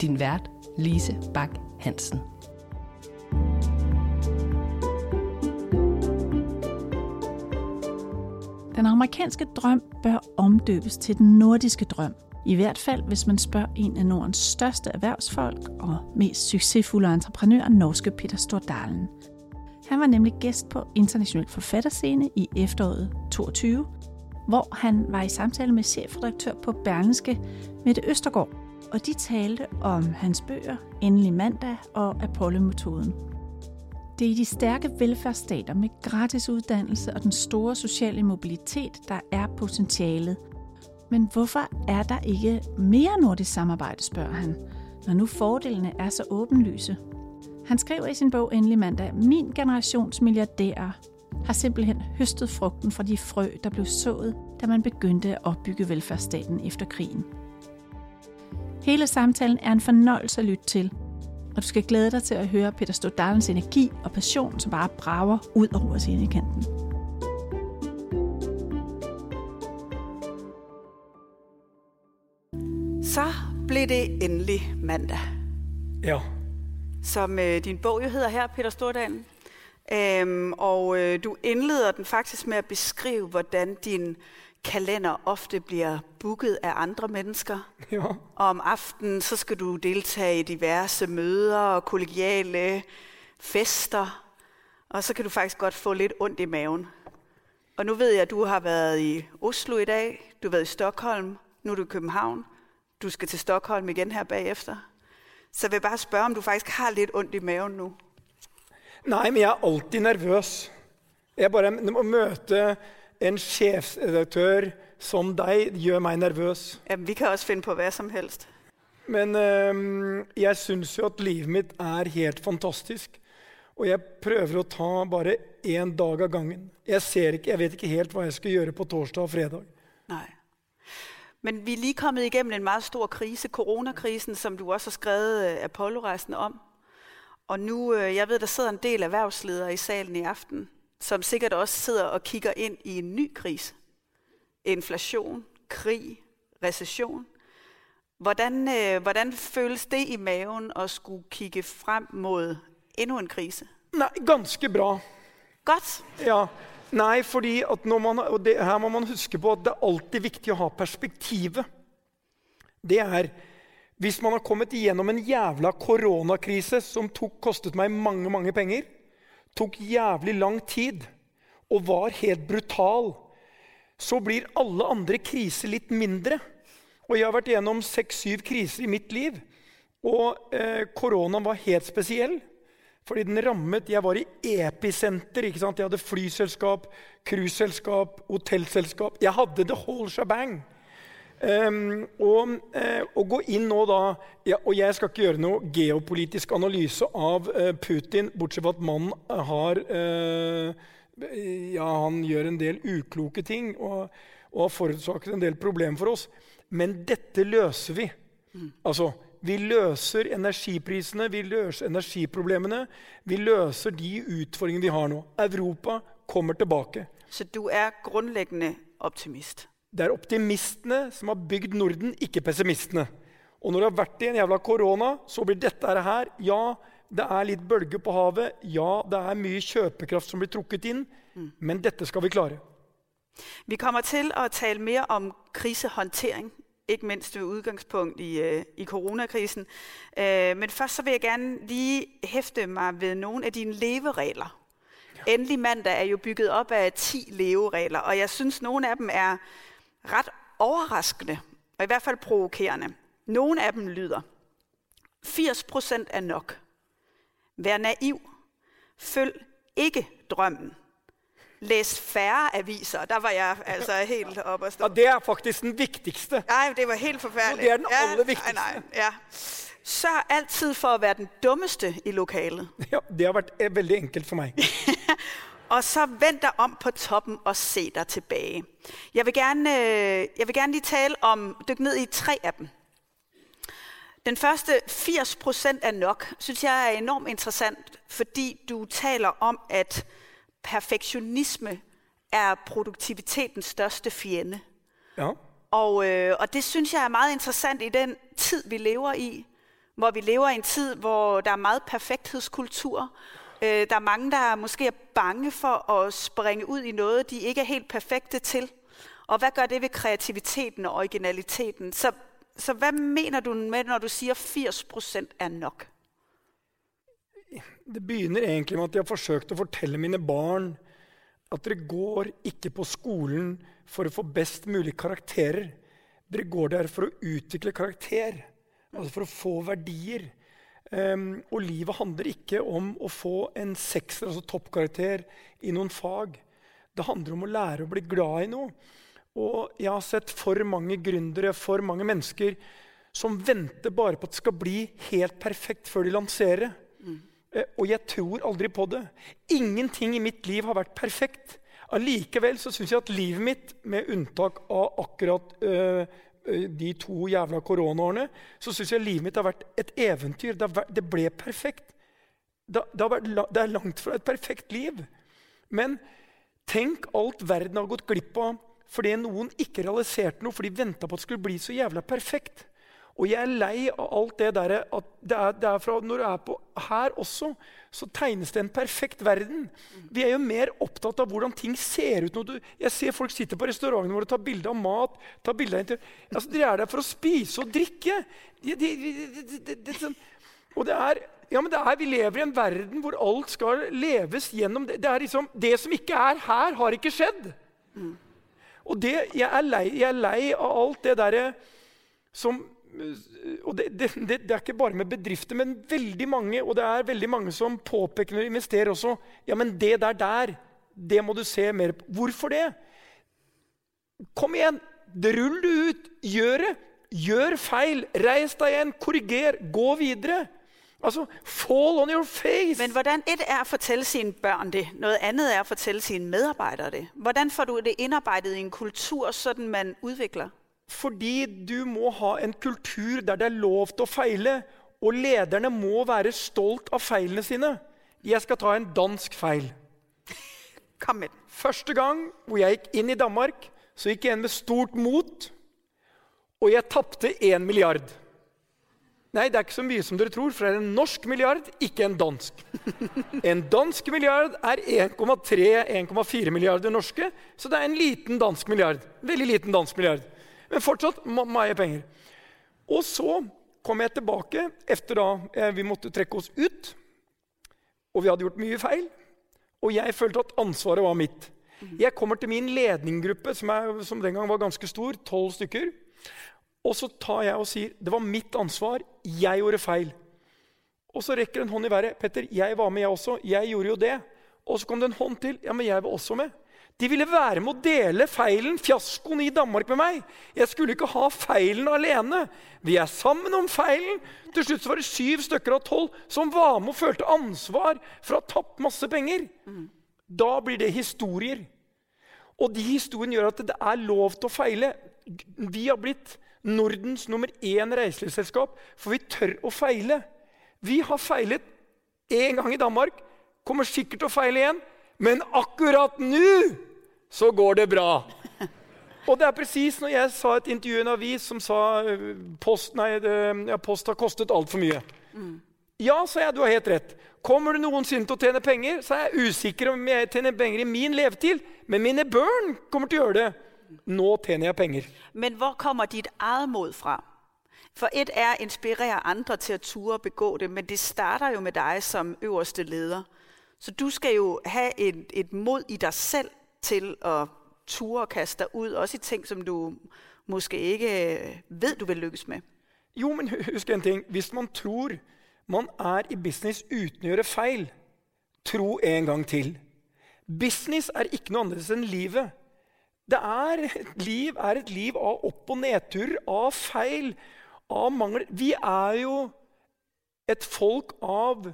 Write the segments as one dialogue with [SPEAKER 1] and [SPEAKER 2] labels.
[SPEAKER 1] Din vært, Lise Bak Hansen.
[SPEAKER 2] Den amerikanske drøm bør omdøbes til den nordiske drøm. I hvert fald, hvis man spørger en af Nordens største erhvervsfolk og mest succesfulde entreprenør, norske Peter Stordalen. Han var nemlig gæst på International Forfatterscene i efteråret 22, hvor han var i samtale med chefredaktør på Berlingske, Mette Østergaard, og de talte om hans bøger Endelig mandag og Apollo-metoden. Det er i de stærke velfærdsstater med gratis uddannelse og den store sociale mobilitet, der er potentialet. Men hvorfor er der ikke mere nordisk samarbejde, spørger han, når nu fordelene er så åbenlyse. Han skriver i sin bog Endelig mandag, min generations milliardærer har simpelthen høstet frugten fra de frø, der blev sået, da man begyndte at opbygge velfærdsstaten efter krigen. Hele samtalen er en fornøjelse at lytte til, og du skal glæde dig til at høre Peter Stordalens energi og passion, som bare brager ud over scenekanten.
[SPEAKER 3] Så blev det endelig mandag.
[SPEAKER 4] Ja.
[SPEAKER 3] Som øh, din bog jo hedder her, Peter Stordalen. Øhm, og øh, du indleder den faktisk med at beskrive, hvordan din kalender ofte bliver booket af andre mennesker.
[SPEAKER 4] Ja.
[SPEAKER 3] Og om aftenen, så skal du deltage i diverse møder og kollegiale fester. Og så kan du faktisk godt få lidt ondt i maven. Og nu ved jeg, at du har været i Oslo i dag, du har været i Stockholm, nu er du i København. Du skal til Stockholm igen her bagefter. Så jeg vil bare spørge, om du faktisk har lidt ondt i maven nu.
[SPEAKER 4] Nei, men jeg er alltid nervøs. Jeg bare Å møte en sjefsredaktør som deg gjør meg nervøs.
[SPEAKER 3] Ja, vi kan også finne på hva som helst.
[SPEAKER 4] Men øhm, jeg syns jo at livet mitt er helt fantastisk. Og jeg prøver å ta bare én dag av gangen. Jeg, ser ikke, jeg vet ikke helt hva jeg skal gjøre på torsdag og fredag.
[SPEAKER 3] Nei. Men vi er lige kommet igjennom en veldig stor krise, koronakrisen, som du også har skrevet øh, Apollo-rejsen om. Og nu, øh, jeg ved, der sidder en del erhvervsledere i salen i aften, som sikkert også sidder og kigger ind i en ny krise. Inflation, krig, recession. Hvordan, øh, hvordan føles det i maven at skulle kigge frem mod endnu en krise?
[SPEAKER 4] Nei, ganske bra.
[SPEAKER 3] Godt.
[SPEAKER 4] Ja. Nei, fordi at når man, og det, her må man huske på at det er alltid viktig å ha perspektivet. Det er hvis man har kommet igjennom en jævla koronakrise som tok, kostet meg mange, mange penger, tok jævlig lang tid og var helt brutal, så blir alle andre kriser litt mindre. Og jeg har vært gjennom seks-syv kriser i mitt liv. Og eh, koronaen var helt spesiell. Fordi den rammet Jeg var i episenter. ikke sant? Jeg hadde flyselskap, cruiseselskap, hotellselskap. Jeg hadde the whole shebang. Um, og uh, å gå inn nå da ja, Og jeg skal ikke gjøre noe geopolitisk analyse av uh, Putin, bortsett fra at mannen har uh, Ja, han gjør en del ukloke ting og, og har forårsaket en del problemer for oss. Men dette løser vi. Mm. Altså, vi løser energiprisene, vi løser energiproblemene. Vi løser de utfordringene vi har nå. Europa kommer tilbake.
[SPEAKER 3] Så du er grunnleggende optimist?
[SPEAKER 4] Det er optimistene som har bygd Norden, ikke pessimistene. Og når det har vært i en jævla korona, så blir dette her Ja, det er litt bølger på havet. Ja, det er mye kjøpekraft som blir trukket inn. Mm. Men dette skal vi klare.
[SPEAKER 3] Vi kommer til å tale mer om krisehåndtering, ikke minst ved utgangspunkt i, øh, i coronakrisen. Øh, men først så vil jeg gerne lige hæfte meg ved noen av dine leveregler. Endelig mandag er jo bygget opp av ti leveregler, og jeg syns noen av dem er ret overraskende, og i hvert fall provokerende. Noen av dem lyder 80 procent er nok. Vær naiv. Følg ikke drømmen. Læs færre aviser. Der var jeg altså helt oppe og stå.
[SPEAKER 4] Ja, Det er faktisk den viktigste.
[SPEAKER 3] Nej, det var helt forfærdeligt.
[SPEAKER 4] Det er den aller vigtigste.
[SPEAKER 3] Nej, nej, ja. Sørg altid for at være den dummeste i lokalet.
[SPEAKER 4] Ja, Det har vært eh, veldig enkelt for meg.
[SPEAKER 3] Og så vend dig om på toppen og se dig tilbage. Jeg vil gerne, øh, jeg vil gerne lige tale om, dykke ned i tre af dem. Den første, 80 procent er nok, synes jeg er enormt interessant, fordi du taler om, at perfektionisme er produktivitetens største fjende.
[SPEAKER 4] Ja.
[SPEAKER 3] Og, øh, og det synes jeg er meget interessant i den tid, vi lever i. Hvor vi lever i en tid, hvor der er meget perfekthedskultur. Øh, der er mange, der måske er bange for at springe ud i noget, de ikke er helt perfekte til. Og hvad gør det ved kreativiteten og originaliteten? Så, så hvad mener du med, når du siger 80 procent er nok?
[SPEAKER 4] Det begynner egentlig med at jeg har forsøkt å fortelle mine barn at dere går ikke på skolen for å få best mulig karakterer. Dere går der for å utvikle karakter, altså for å få verdier. Um, og livet handler ikke om å få en sekser, altså toppkarakter, i noen fag. Det handler om å lære å bli glad i noe. Og jeg har sett for mange gründere, for mange mennesker, som venter bare på at det skal bli helt perfekt før de lanserer. Eh, Og jeg tror aldri på det. Ingenting i mitt liv har vært perfekt. Allikevel så syns jeg at livet mitt, med unntak av akkurat øh, de to jævla koronaårene, så syns jeg livet mitt har vært et eventyr. Det, ble perfekt. Det er langt fra et perfekt liv. Men tenk alt verden har gått glipp av fordi noen ikke realiserte noe, for de venta på at det skulle bli så jævla perfekt. Og jeg er lei av alt det der at det er, det er fra Når du er på her også, så tegnes det en perfekt verden. Vi er jo mer opptatt av hvordan ting ser ut. Når du, jeg ser folk sitte på restaurantene våre og tar bilde av mat. tar bilde av altså, De er der for å spise og drikke. De, de, de, sånn- og det er, ja, men det er, Vi lever i en verden hvor alt skal leves gjennom det. Det, er liksom, det som ikke er her, har ikke skjedd. Og det, jeg, er lei, jeg er lei av alt det derre som og det, det, det, er ikke bare med bedrifter, men veldig mange og det er veldig mange som påpeker når de investerer også ja, men det der der, det må du se mer på. Hvorfor det? Kom igjen! Rull det ut! Gjør det! Gjør feil! Reis deg igjen! Korriger! Gå videre! Altså, fall on your face!
[SPEAKER 3] Men hvordan et er å fortelle sine børn det, noe annet er å fortelle sine medarbeidere det. Hvordan får du det innarbeidet i en kultur, sånn man udvikler?
[SPEAKER 4] Fordi du må ha en kultur der det er lov til å feile. Og lederne må være stolt av feilene sine. Jeg skal ta en dansk feil.
[SPEAKER 3] Kammer.
[SPEAKER 4] Første gang hvor jeg gikk inn i Danmark, så gikk jeg inn med stort mot. Og jeg tapte én milliard. Nei, det er ikke så mye som dere tror, for det er en norsk milliard, ikke en dansk. En dansk milliard er 1,3-1,4 milliarder norske, så det er en liten dansk milliard. Veldig liten dansk milliard. Men fortsatt mye penger. Og så kom jeg tilbake etter da eh, vi måtte trekke oss ut. Og vi hadde gjort mye feil. Og jeg følte at ansvaret var mitt. Jeg kommer til min ledninggruppe, som, som den gang var ganske stor, tolv stykker. Og så tar jeg og sier det var mitt ansvar, jeg gjorde feil. Og så rekker en hånd i været. Petter, jeg var med, jeg også. Jeg gjorde jo det. Og så kom det en hånd til. Ja, men jeg var også med. De ville være med å dele feilen, fiaskoen, i Danmark med meg. Jeg skulle ikke ha feilen alene. Vi er sammen om feilen. Til slutt var det syv stykker av tolv som var med og følte ansvar for å ha tapt masse penger. Da blir det historier. Og de historiene gjør at det er lov til å feile. Vi har blitt Nordens nummer én reiselivsselskap, for vi tør å feile. Vi har feilet én gang i Danmark, kommer sikkert til å feile igjen. Men akkurat nå så går det bra. Og det er presis når jeg sa et intervju i en avis som sa øh, post, nei, det, post har kostet altfor mye. Ja, sa jeg, du har helt rett. Kommer du noensinne til å tjene penger, så er jeg usikker om jeg tjener penger i min levetid. Men mine børn kommer til å gjøre det. Nå tjener jeg penger.
[SPEAKER 3] Men hvor kommer dit eget mod fra? For et er å inspirere andre til å ture og begå det, men det starter jo med deg som øverste leder. Så du skal jo have et, et mod i dig selv til at ture og kaste dig ud, også i ting, som du måske ikke vet ved, du vil lykkes med.
[SPEAKER 4] Jo, men husk en ting. Hvis man tror man er i business uten å gjøre feil, tro en gang til. Business er ikke noe annerledes enn livet. Det er, liv er et liv av opp- og nedturer, av feil, av mangler. Vi er jo et folk av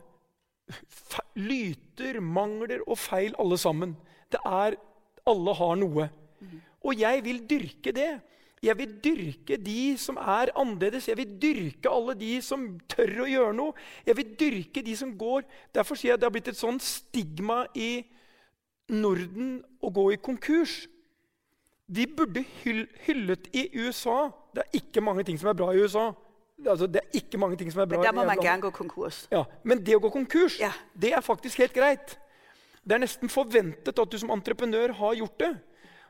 [SPEAKER 4] lyter, mangler og feil alle sammen. Det er Alle har noe. Og jeg vil dyrke det. Jeg vil dyrke de som er annerledes. Jeg vil dyrke alle de som tør å gjøre noe. Jeg vil dyrke de som går Derfor sier jeg at det har blitt et sånn stigma i Norden å gå i konkurs. De burde hyll, hyllet i USA. Det er ikke mange ting som er bra i USA. Altså, det er ikke mange ting som er bra
[SPEAKER 3] Men der må man gjerne gå konkurs.
[SPEAKER 4] Ja, Men det å gå konkurs,
[SPEAKER 3] Ja.
[SPEAKER 4] det er faktisk helt greit. Det er nesten forventet at du som entreprenør har gjort det.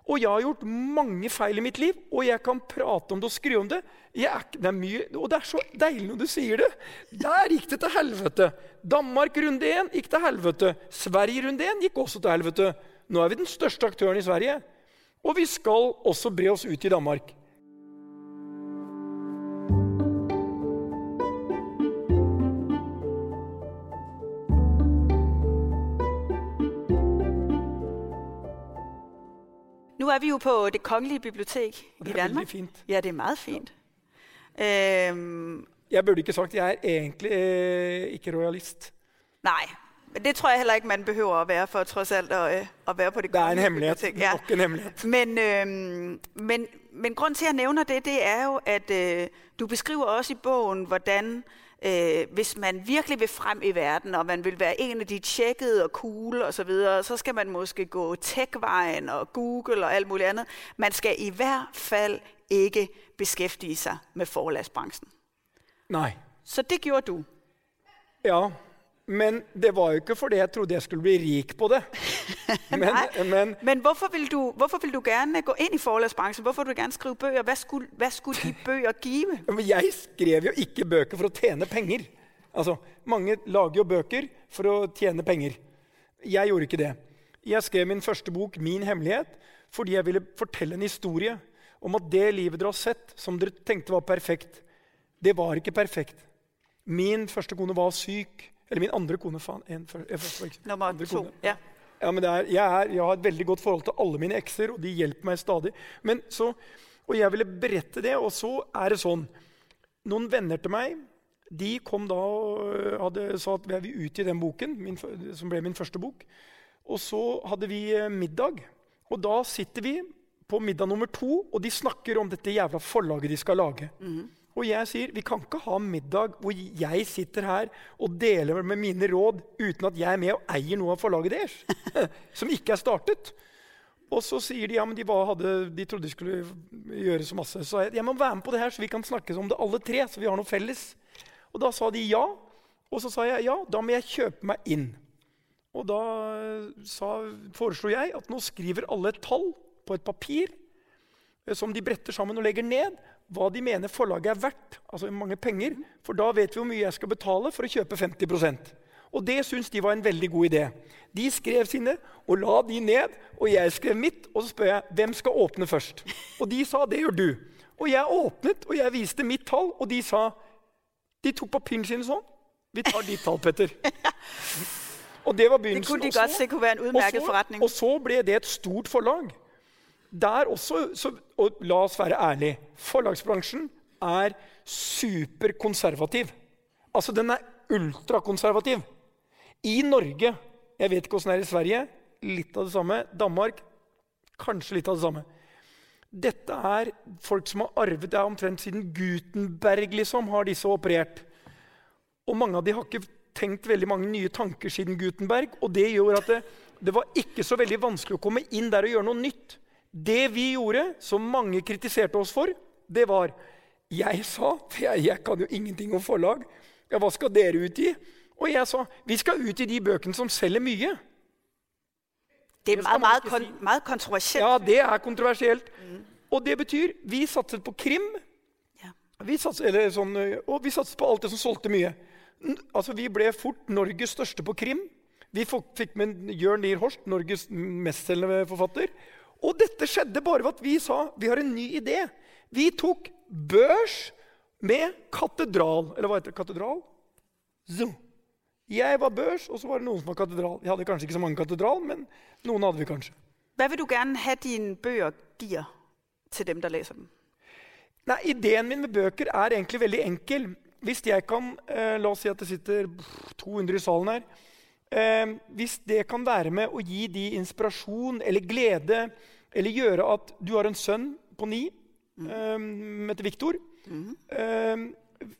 [SPEAKER 4] Og jeg har gjort mange feil i mitt liv, og jeg kan prate om det og skry om det. Jeg er, det er mye, og det er så deilig når du sier det. Der gikk det til helvete. Danmark runde én gikk til helvete. Sverige runde én gikk også til helvete. Nå er vi den største aktøren i Sverige. Og vi skal også bre oss ut i Danmark.
[SPEAKER 3] Er vi jo på det kongelige bibliotek i Danmark.
[SPEAKER 4] det er veldig fint.
[SPEAKER 3] Ja, det er meget fint. Øhm,
[SPEAKER 4] Jeg burde ikke sagt jeg er egentlig eh, ikke royalist.
[SPEAKER 3] Nei. men det tror jeg heller ikke, man behøver å være for trods alt å, øh, at være på det
[SPEAKER 4] Det er en
[SPEAKER 3] kongelige
[SPEAKER 4] hemmelighet. Ja. En hemmelighet.
[SPEAKER 3] Men, øh, men, men grunnen til, at jeg nævner det, det er jo, at øh, du beskriver også i bogen, hvordan øh, hvis man virkelig vil frem i verden, og man vil være en af de tjekkede og cool og så videre, så skal man måske gå tech-vejen og Google og alt muligt andet. Man skal i hvert fald ikke beskæftige sig med forlagsbranchen.
[SPEAKER 4] Nei.
[SPEAKER 3] Så det gjorde du.
[SPEAKER 4] Ja, men det var jo ikke fordi jeg trodde jeg skulle bli rik på det. Men,
[SPEAKER 3] Nej.
[SPEAKER 4] men
[SPEAKER 3] Men hvorfor vil, du, hvorfor vil du gerne gå inn i forlagsbransjen? Hvorfor vil du gerne skrive bøger? Hva skulle, hva skulle de bøger give?
[SPEAKER 4] men jeg skrev jo ikke bøker for å tjene penger. Altså, Mange lager jo bøker for å tjene penger. Jeg gjorde ikke det. Jeg skrev min første bok, 'Min hemmelighet', fordi jeg ville fortelle en historie om at det livet dere har sett, som dere tenkte var perfekt, det var ikke perfekt. Min første kone var syk. Eller min andre kone, faen. En, for, en for, for,
[SPEAKER 3] Nummer to.
[SPEAKER 4] kone.
[SPEAKER 3] Ja.
[SPEAKER 4] Ja, men det er, jeg, er, jeg har et veldig godt forhold til alle mine ekser, og de hjelper meg stadig. Men så, og jeg ville berette det, og så er det sånn Noen venner til meg de kom da og øh, hadde, sa at vi vil utgi den boken, min, som ble min første bok. Og så hadde vi eh, middag, og da sitter vi på middag nummer to, og de snakker om dette jævla forlaget de skal lage. Og jeg sier vi kan ikke ha middag hvor jeg sitter her og deler med mine råd uten at jeg er med og eier noe av forlaget deres. som ikke er startet. Og så sier de ja, men de, hadde, de trodde de skulle gjøre så masse. Så jeg jeg må være med på det her, så vi kan snakke om det alle tre. så vi har noe felles. Og da sa de ja. Og så sa jeg ja, da må jeg kjøpe meg inn. Og da eh, sa, foreslo jeg at nå skriver alle et tall på et papir eh, som de bretter sammen og legger ned, hva de mener forlaget er verdt, altså mange penger, for da vet vi hvor mye jeg skal betale for å kjøpe 50% Og det syns de var en veldig god idé. De skrev sine og la de ned, og jeg skrev mitt. Og så spør jeg hvem skal åpne først. Og de sa det gjør du. Og jeg åpnet, og jeg viste mitt tall, og de sa De tok papiren sine sånn. Vi tar ditt tall, Petter. Og det var
[SPEAKER 3] Det kunne de godt se kunne være en
[SPEAKER 4] utmerket
[SPEAKER 3] forretning.
[SPEAKER 4] Og så ble det et stort forlag. Der også, så, og la oss være ærlige, forlagsbransjen er superkonservativ. Altså, den er ultrakonservativ. I Norge Jeg vet ikke åssen det er i Sverige. Litt av det samme. Danmark kanskje litt av det samme. Dette er folk som har arvet det er omtrent siden Gutenberg liksom, har disse operert. Og mange av de har ikke tenkt veldig mange nye tanker siden Gutenberg. Og det gjør at det, det var ikke så veldig vanskelig å komme inn der og gjøre noe nytt. Det vi gjorde, som mange kritiserte oss for, det var Jeg sa jeg, jeg kan jo ingenting om forlag. Ja, hva skal dere utgi? Og jeg sa vi skal utgi de bøkene som selger mye.
[SPEAKER 3] Det er
[SPEAKER 4] veldig
[SPEAKER 3] meget, meget, kon, meget kontroversielt.
[SPEAKER 4] Ja, det er kontroversielt. Og det betyr vi satset på krim.
[SPEAKER 3] Ja.
[SPEAKER 4] Vi satset, eller sånn, og vi satset på alt det som solgte mye. Altså, Vi ble fort Norges største på krim. Vi fikk med Jørn Lier Horst, Norges mestselgende forfatter. Og dette skjedde bare ved at vi sa vi har en ny idé. Vi tok børs med katedral. Eller hva heter det? Katedral? Zoom. Jeg var børs, og så var det noen som var katedral. Vi hadde kanskje ikke så mange katedral, men noen hadde vi kanskje.
[SPEAKER 3] Hva vil du gerne ha dine bøger gir til dem, der leser dem?
[SPEAKER 4] Nei, Ideen min med bøker er egentlig veldig enkel. hvis jeg kan eh, La oss si at det sitter 200 i salen her. Eh, hvis det kan være med å gi de inspirasjon eller glede, eller gjøre at du har en sønn på ni eh, heter Viktor eh,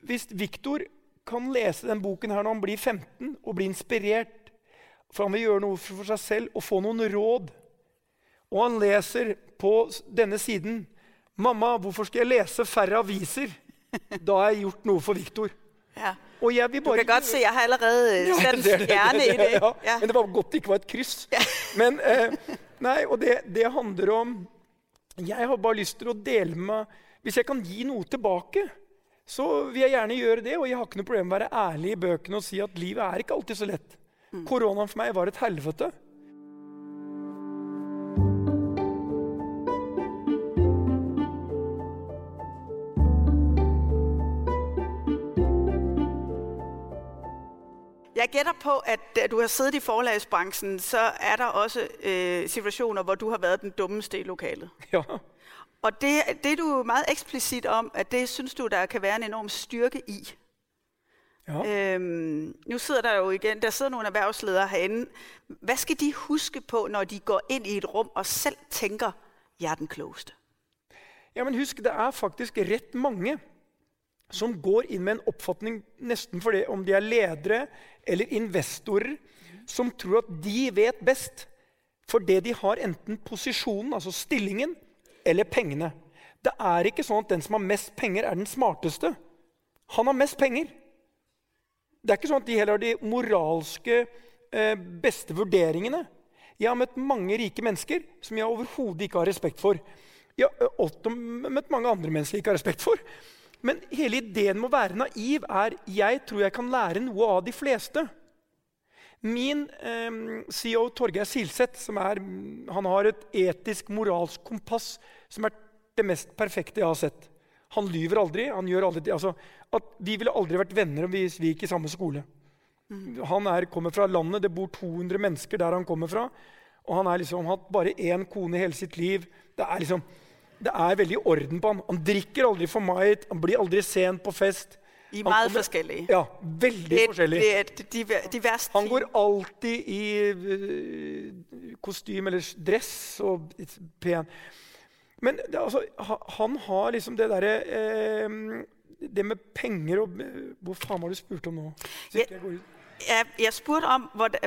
[SPEAKER 4] Hvis Viktor kan lese den boken her når han blir 15 og bli inspirert, for han vil gjøre noe for seg selv og få noen råd, og han leser på denne siden 'Mamma, hvorfor skal jeg lese færre aviser?' Da har jeg gjort noe for Viktor.
[SPEAKER 3] Ja.
[SPEAKER 4] Og jeg vil
[SPEAKER 3] Du kan godt se, jeg har allerede øh,
[SPEAKER 4] Ja,
[SPEAKER 3] stjerne i det.
[SPEAKER 4] Ja,
[SPEAKER 3] Ja.
[SPEAKER 4] Men det var godt det ikke var et kryss. Men, eh, nei, og det, det handler om Jeg har bare lyst til å dele med Hvis jeg kan gi noe tilbake, så vil jeg gjerne gjøre det. Og jeg har ikke noe problem med å være ærlig i bøkene og si at livet er ikke alltid så lett. Koronaen for meg var et helvete.
[SPEAKER 3] Jeg gætter på, at da du har siddet i forlagsbranchen, så er der også øh, situationer, hvor du har været den dummeste i lokalet.
[SPEAKER 4] Ja.
[SPEAKER 3] Og det, det er du meget eksplicit om, at det synes du, der kan være en enorm styrke i.
[SPEAKER 4] Ja.
[SPEAKER 3] Øhm, nu sidder der jo igen, der sidder nogle erhvervsledere herinde. Hvad skal de huske på, når de går ind i et rum og selv tænker, jeg er den klogeste?
[SPEAKER 4] Ja, men husk, det er faktisk rett mange som går inn med en oppfatning nesten for det om de er ledere eller investorer, som tror at de vet best fordi de har enten posisjonen, altså stillingen, eller pengene. Det er ikke sånn at den som har mest penger, er den smarteste. Han har mest penger. Det er ikke sånn at de heller har de moralske eh, beste vurderingene. Jeg har møtt mange rike mennesker som jeg overhodet ikke har respekt for. Jeg har også møtt mange andre mennesker jeg ikke har respekt for. Men hele ideen med å være naiv er jeg tror jeg kan lære noe av de fleste. Min eh, CEO Torgeir Silseth som er, han har et etisk, moralsk kompass som er det mest perfekte jeg har sett. Han lyver aldri. han gjør aldri, altså, at Vi ville aldri vært venner om vi gikk i samme skole. Han er, kommer fra landet, det bor 200 mennesker der han kommer fra. Og han har liksom hatt bare én kone i hele sitt liv. Det er liksom, det er veldig orden på ham. Han drikker aldri for meg, han blir aldri sen på fest.
[SPEAKER 3] I er meget
[SPEAKER 4] kommer- Ja, veldig
[SPEAKER 3] Det
[SPEAKER 4] forskjellig.
[SPEAKER 3] det et
[SPEAKER 4] Han går alltid i uh, kostyme eller dress og pen. Men det, altså, han har liksom det derre eh, Det med penger og eh, Hvor faen var det du spurte om nå? Jeg går.
[SPEAKER 3] Jeg, jeg spurgte om, hvordan-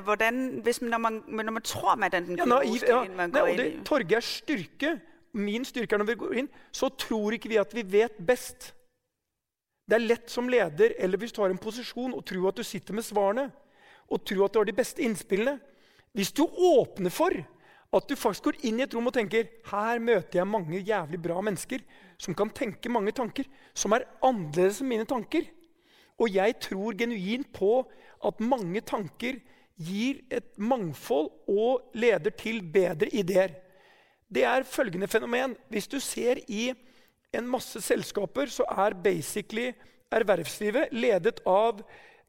[SPEAKER 3] man, når, man, når man tror, man er den
[SPEAKER 4] Ja, naiv, ja.
[SPEAKER 3] man
[SPEAKER 4] Nei, og det,
[SPEAKER 3] i.
[SPEAKER 4] Torgeirs styrke, min styrke er når vi går inn, så tror ikke vi at vi vet best. Det er lett som leder eller hvis du har en posisjon og tro at du sitter med svarene og tro at du har de beste innspillene. Hvis du åpner for at du faktisk går inn i et rom og tenker her møter jeg mange jævlig bra mennesker som kan tenke mange tanker, som er annerledes enn mine tanker. Og jeg tror genuint på at mange tanker gir et mangfold og leder til bedre ideer. Det er følgende fenomen. Hvis du ser i en masse selskaper, så er basically ervervslivet ledet av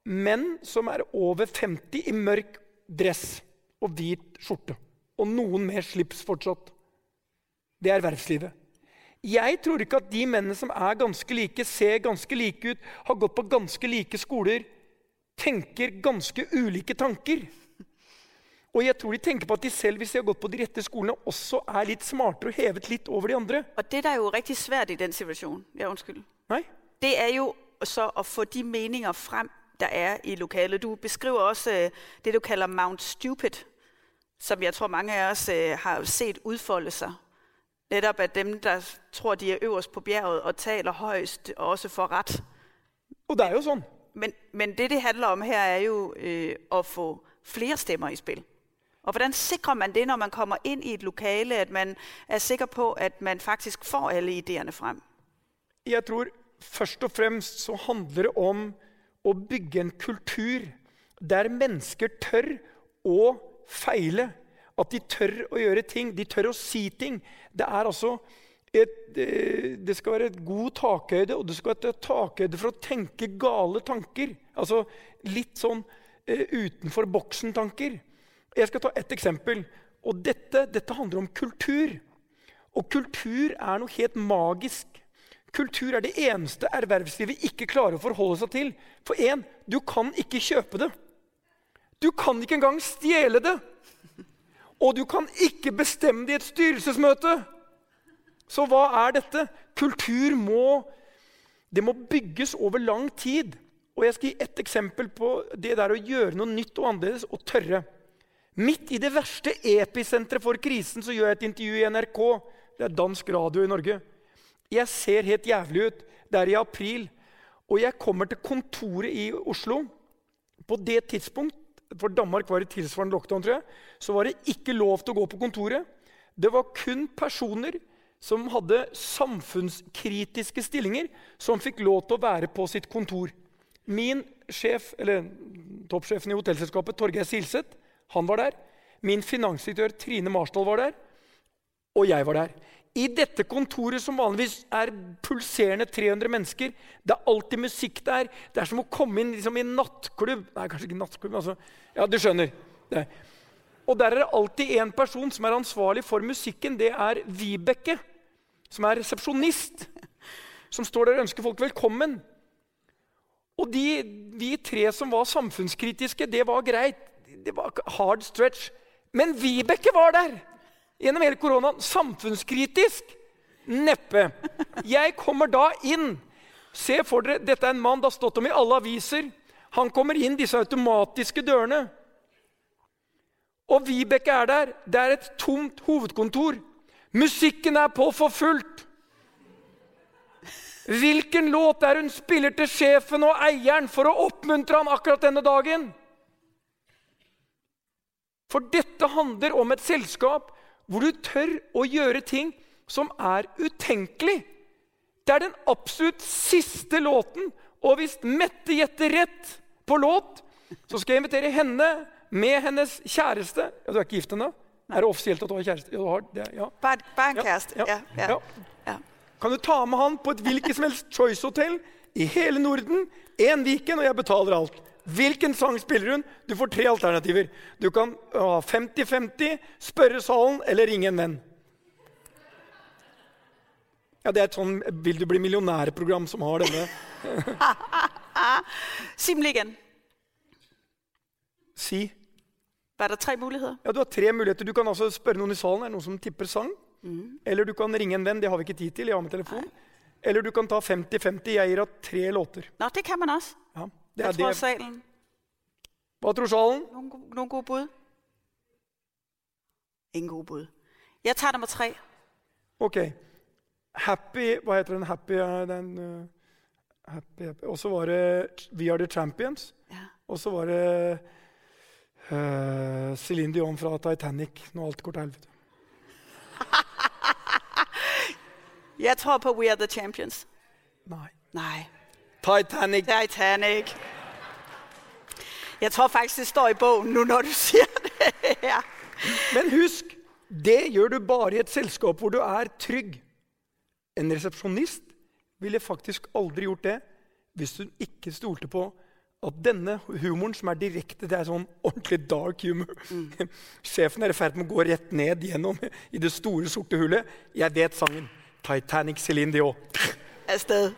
[SPEAKER 4] menn som er over 50 i mørk dress og hvit skjorte. Og noen med slips fortsatt. Det er ervervslivet. Jeg tror ikke at de mennene som er ganske like, ser ganske like ut, har gått på ganske like skoler, tenker ganske ulike tanker. Og jeg tror de tenker på at de selv, hvis de har gått på de rette skolene, også er litt smartere og hevet litt over de andre.
[SPEAKER 3] Og det, der er jo riktig svært i den situasjonen. ja unnskyld.
[SPEAKER 4] Nei?
[SPEAKER 3] det er jo så å få de meninger frem, der er i lokalet. Du beskriver også øh, det, du kalder Mount Stupid, som jeg tror mange av os øh, har sett utfolde seg. Netop at dem, der tror, de er øverst på bjerget og taler høyest, og også får rett.
[SPEAKER 4] Og det er jo sånn.
[SPEAKER 3] Men, men det, det handler om her, er jo øh, å få flere stemmer i spil. Og hvordan sikrer man det, når man kommer ind i et lokale, at man er sikker på, at man faktisk får alle ideene frem?
[SPEAKER 4] Jeg tror først og fremst så handler det om å bygge en kultur der mennesker tør å feile. At de tør å gjøre ting. De tør å si ting. Det er altså et, eh, det skal være et god takhøyde, og det skal være et takhøyde for å tenke gale tanker. Altså litt sånn eh, utenfor boksen-tanker. Jeg skal ta ett eksempel. Og dette, dette handler om kultur. Og kultur er noe helt magisk. Kultur er det eneste ervervslivet ikke klarer å forholde seg til. For én, du kan ikke kjøpe det. Du kan ikke engang stjele det. Og du kan ikke bestemme det i et styrelsesmøte. Så hva er dette? Kultur må, det må bygges over lang tid. Og jeg skal gi ett eksempel på det der å gjøre noe nytt og annerledes og tørre. Midt i det verste episenteret for krisen så gjør jeg et intervju i NRK. Det er dansk radio i Norge. Jeg ser helt jævlig ut. Det er i april. Og jeg kommer til kontoret i Oslo. På det tidspunkt, for Danmark var i tilsvarende lockdown, tror jeg, så var det ikke lov til å gå på kontoret. Det var kun personer som hadde samfunnskritiske stillinger, som fikk lov til å være på sitt kontor. Min sjef, eller toppsjefen i hotellselskapet, Torgeir Silseth, han var der. Min finansdirektør Trine Marsdal var der. Og jeg var der. I dette kontoret, som vanligvis er pulserende 300 mennesker, det er alltid musikk der. Det er som å komme inn liksom, i en nattklubb. Nei, kanskje ikke nattklubb. Altså. Ja, du skjønner. Det. Og der er det alltid én person som er ansvarlig for musikken. Det er Vibeke, som er resepsjonist. Som står der og ønsker folk velkommen. Og de, vi tre som var samfunnskritiske, det var greit. Det var hard stretch. Men Vibeke var der! gjennom hele koronaen. Samfunnskritisk? Neppe. Jeg kommer da inn. Se for dere, Dette er en mann det har stått om i alle aviser. Han kommer inn disse automatiske dørene. Og Vibeke er der. Det er et tomt hovedkontor. Musikken er på for fullt. Hvilken låt er hun spiller til sjefen og eieren for å oppmuntre han akkurat denne dagen? For dette handler om et selskap hvor du tør å gjøre ting som er utenkelig. Det er den absolutt siste låten. Og hvis Mette gjetter rett på låt, så skal jeg invitere henne med hennes kjæreste. Ja, du er ikke gift ennå? Er det offisielt at du har kjæreste? Ja, du har det, ja.
[SPEAKER 3] En kjæreste. Ja, ja,
[SPEAKER 4] ja. Kan du ta med han på et hvilket som helst Choice-hotell i hele Norden én weekend, og jeg betaler alt? Hvilken sang spiller hun? Du får tre alternativer. Du kan ha 50-50, spørre salen eller ringe en venn. Ja, Det er et sånn 'Vil du bli millionær?'-program som har denne.
[SPEAKER 3] Simligen.
[SPEAKER 4] Si.
[SPEAKER 3] Var det tre muligheter?
[SPEAKER 4] Ja, Du har tre muligheter. Du kan altså spørre noen i salen. Er det noen som tipper sang?
[SPEAKER 3] Mm.
[SPEAKER 4] Eller du kan ringe en venn. Det har vi ikke tid til. jeg har med telefon. Nei. Eller du kan ta 50-50. Jeg gir deg tre låter.
[SPEAKER 3] Nå, det kan man også.
[SPEAKER 4] Ja.
[SPEAKER 3] Det Hva tror salen?
[SPEAKER 4] Hva tror salen?
[SPEAKER 3] Noen, nogle gode bud? Ingen gode bud. Jeg tar nummer tre.
[SPEAKER 4] Ok. Happy Hva heter den? Happy, den, uh, happy, happy. Og så var det We Are The Champions.
[SPEAKER 3] Ja.
[SPEAKER 4] Og så var det uh, Céline Dion fra Titanic. Når alt går til helvete.
[SPEAKER 3] Jeg tror på We Are The Champions.
[SPEAKER 4] Nei.
[SPEAKER 3] Nei.
[SPEAKER 4] Titanic.
[SPEAKER 3] Titanic. Jeg tror faktisk det står i boken nå når du sier det. ja.
[SPEAKER 4] Men husk, det gjør du bare i et selskap hvor du er trygg. En resepsjonist ville faktisk aldri gjort det hvis hun ikke stolte på at denne humoren, som er direkte Det er sånn ordentlig dark humor. Mm. Sjefen er i ferd med å gå rett ned gjennom i det store, sorte hullet. Jeg vet sangen. Titanic Céline Dion.
[SPEAKER 3] Af sted.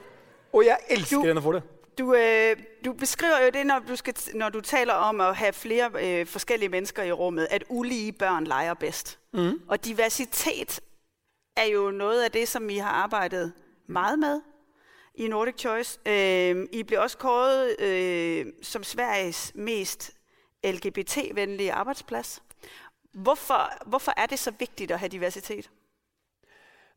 [SPEAKER 4] Og jeg elsker du, henne for det.
[SPEAKER 3] Du, øh, du beskriver jo det, når du, skal, når du taler om at have flere øh, forskellige mennesker i rummet, at ulige børn leger bedst. Mm. Og diversitet er jo noget af det, som vi har arbejdet meget med i Nordic Choice. Øh, I blev også kåret øh, som Sveriges mest LGBT-venlige arbejdsplads. Hvorfor, hvorfor er det så vigtigt at have diversitet?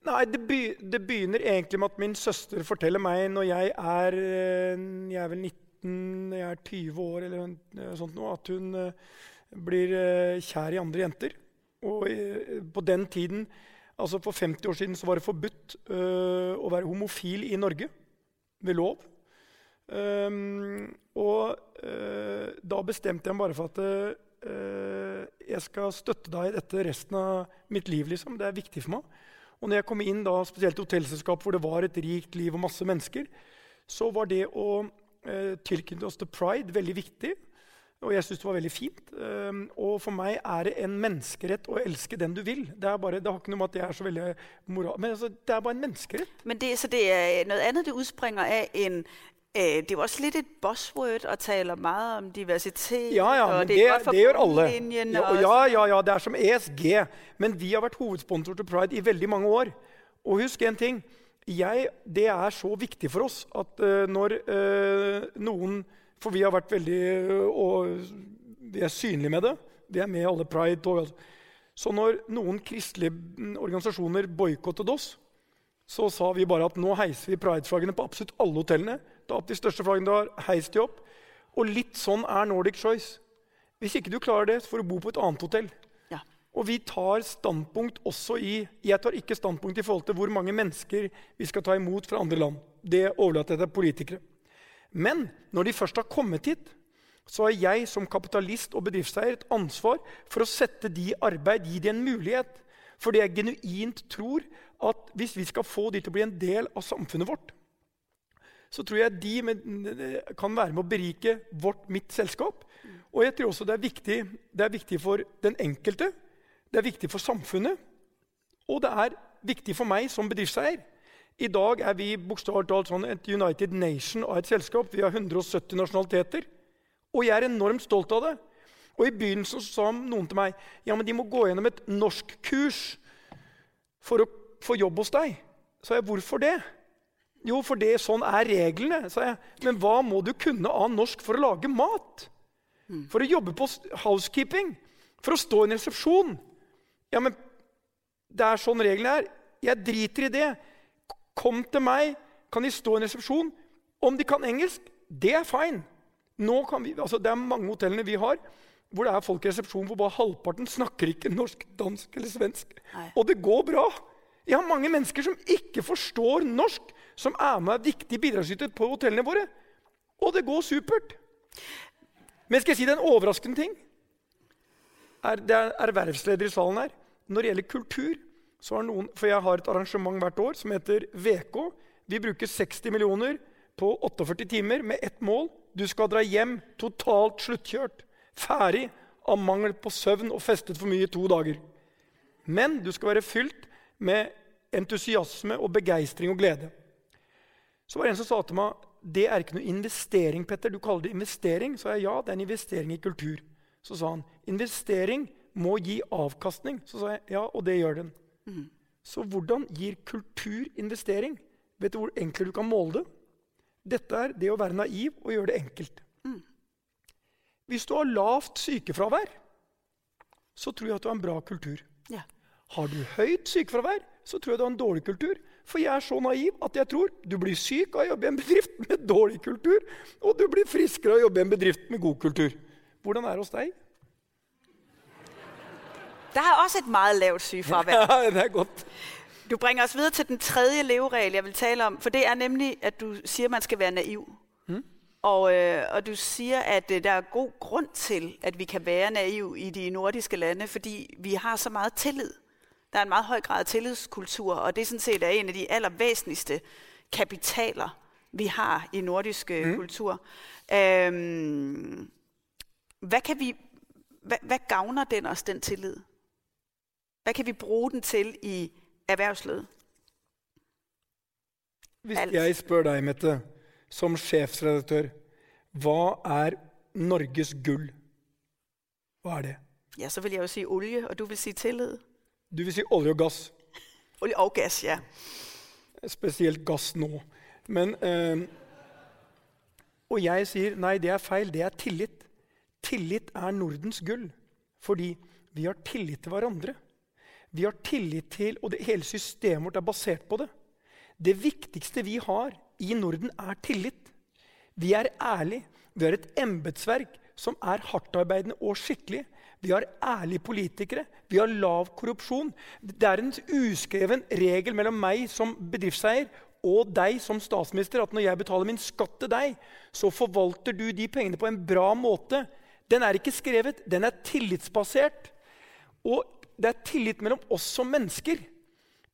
[SPEAKER 4] Nei, det, be, det, begynner egentlig med at min søster forteller meg når jeg er eh, Jeg er vel 19, jeg er 20 år eller noe sånt noe, at hun uh, blir uh, kjær i andre jenter. Og uh, på den tiden, altså for 50 år siden, så var det forbudt å være homofil i Norge ved lov. Um, og da bestemte jeg meg bare for at jeg skal støtte deg i dette resten av mitt liv. Liksom. Det er viktig for meg. Og når jeg kom inn, da, spesielt i hotellselskap hvor det var et rikt liv og masse mennesker, så var det å eh, tilknytte oss til pride veldig viktig. Og jeg syns det var veldig fint. Um, og for meg er det en menneskerett å elske den du vil. Det, er bare, det har ikke noe med at jeg er så veldig moral... Men altså, det er bare en menneskerett.
[SPEAKER 3] Men det, så det er noe annet det udspringer av en... Øh, det er jo også lidt et buzzword og taler meget om diversitet.
[SPEAKER 4] Ja, ja,
[SPEAKER 3] og det,
[SPEAKER 4] det,
[SPEAKER 3] er
[SPEAKER 4] det gjør alle. Ja, ja, ja, ja, det er som ESG. Men vi har vært hovedsponsor til Pride i veldig mange år. Og husk en ting. Jeg, det er så viktig for oss at uh, når uh, noen For vi har vært veldig uh, og Vi er synlige med det. Vi er med i alle Pride-tog. Altså. Så når noen kristelige mm, organisasjoner boikottet oss, så sa vi bare at nå heiser vi prideflaggene på absolutt alle hotellene. Ta opp de største flaggene du har, heis de opp. Og litt sånn er Nordic Choice. Hvis ikke du klarer det, så får du bo på et annet hotell.
[SPEAKER 3] Ja.
[SPEAKER 4] Og vi tar standpunkt også i Jeg tar ikke standpunkt i forhold til hvor mange mennesker vi skal ta imot fra andre land. Det overlater jeg til politikere. Men når de først har kommet hit, så har jeg som kapitalist og bedriftseier et ansvar for å sette de i arbeid, gi de en mulighet. Fordi jeg genuint tror at hvis vi skal få de til å bli en del av samfunnet vårt, så tror jeg de med, kan være med å berike vårt, mitt selskap. Og jeg tror også det er, viktig, det er viktig for den enkelte, det er viktig for samfunnet, og det er viktig for meg som bedriftseier. I dag er vi bokstavelig talt sånn et United Nation av et selskap. Vi har 170 nasjonaliteter. Og jeg er enormt stolt av det. Og I begynnelsen sa noen til meg ja, men de må gå gjennom et norskkurs for å få jobb hos deg. Så jeg hvorfor det? Jo, for det, sånn er reglene. sa jeg. Men hva må du kunne av norsk for å lage mat? For å jobbe på housekeeping? For å stå i en resepsjon? Ja, men det er sånn reglene er. Jeg driter i det. Kom til meg, kan de stå i en resepsjon. Om de kan engelsk, det er fine. Nå kan vi, altså det er mange hotellene vi har hvor det er folk i resepsjonen hvor bare halvparten snakker ikke norsk, dansk eller svensk.
[SPEAKER 3] Nei.
[SPEAKER 4] Og det går bra. Jeg har mange mennesker som ikke forstår norsk, som er med er viktige bidragsytere på hotellene våre. Og det går supert. Men skal jeg si deg en overraskende ting? Er, det er ervervsleder i salen her. Når det gjelder kultur, så har noen For jeg har et arrangement hvert år som heter VK. Vi bruker 60 millioner på 48 timer med ett mål. Du skal dra hjem totalt sluttkjørt. Ferdig av mangel på søvn og festet for mye i to dager. Men du skal være fylt med entusiasme og begeistring og glede. Så var det en som sa til meg det er ikke noe investering. Petter. Du kaller det investering. Så jeg ja, det er en investering i kultur. Så sa han investering må gi avkastning. Så sa jeg ja, og det gjør den. Så hvordan gir kultur investering? Vet du hvor enkelt du kan måle det? Dette er det å være naiv og gjøre det enkelt. Hvis du har lavt sykefravær, så tror jeg at du har en bra kultur.
[SPEAKER 3] Ja.
[SPEAKER 4] Har du høyt sykefravær, så tror jeg du har en dårlig kultur. For jeg er så naiv at jeg tror du blir syk av å jobbe i en bedrift med dårlig kultur, og du blir friskere av å jobbe i en bedrift med god kultur. Hvordan er det hos deg?
[SPEAKER 3] Der er også et meget lavt sygefravær.
[SPEAKER 4] Ja, det er godt.
[SPEAKER 3] Du bringer oss videre til den tredje leveregel, jeg vil tale om. For det er nemlig, at du sier, man skal være naiv. Og, øh, og du sier, at øh, der er god grund til, at vi kan være naiv i de nordiske lande, fordi vi har så meget tillid. Der er en meget høj grad af tillidskultur, og det er sådan set er en af de allervæsentligste kapitaler, vi har i nordisk mm. kultur. Øhm, hvad, kan vi, hvad, hvad gavner den os, den tillid? Hvad kan vi bruge den til i erhvervslivet?
[SPEAKER 4] Hvis
[SPEAKER 3] Alt.
[SPEAKER 4] jeg spør deg, Mette, som sjefsredaktør, hva er Norges gull? Hva er det?
[SPEAKER 3] Ja, så vil jeg jo si olje, og du vil si tillid.
[SPEAKER 4] Du vil si olje og gass.
[SPEAKER 3] Olje og gass, ja.
[SPEAKER 4] Spesielt gass nå. Men eh, Og jeg sier nei, det er feil. Det er tillit. Tillit er Nordens gull. Fordi vi har tillit til hverandre. Vi har tillit til, og det, hele systemet vårt er basert på det. Det viktigste vi har i Norden, er tillit. Vi er ærlige. Vi har et embetsverk som er hardtarbeidende og skikkelig. Vi har ærlige politikere. Vi har lav korrupsjon. Det er en uskreven regel mellom meg som bedriftseier og deg som statsminister at når jeg betaler min skatt til deg, så forvalter du de pengene på en bra måte. Den er ikke skrevet, den er tillitsbasert. Og det er tillit mellom oss som mennesker.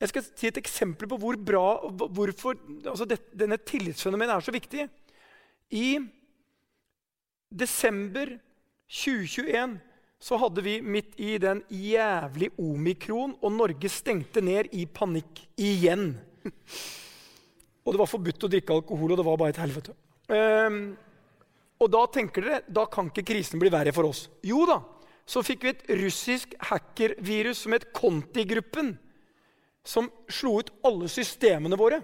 [SPEAKER 4] Jeg skal si et eksempel på hvor bra, hvorfor altså det, denne tillitsfenomenet er så viktig. I desember 2021 så hadde vi midt i den jævlig omikron, og Norge stengte ned i panikk igjen. Og det var forbudt å drikke alkohol, og det var bare et helvete. Um, og da tenker dere da kan ikke krisen bli verre for oss. Jo da, så fikk vi et russisk hackervirus som het Conti-gruppen, som slo ut alle systemene våre.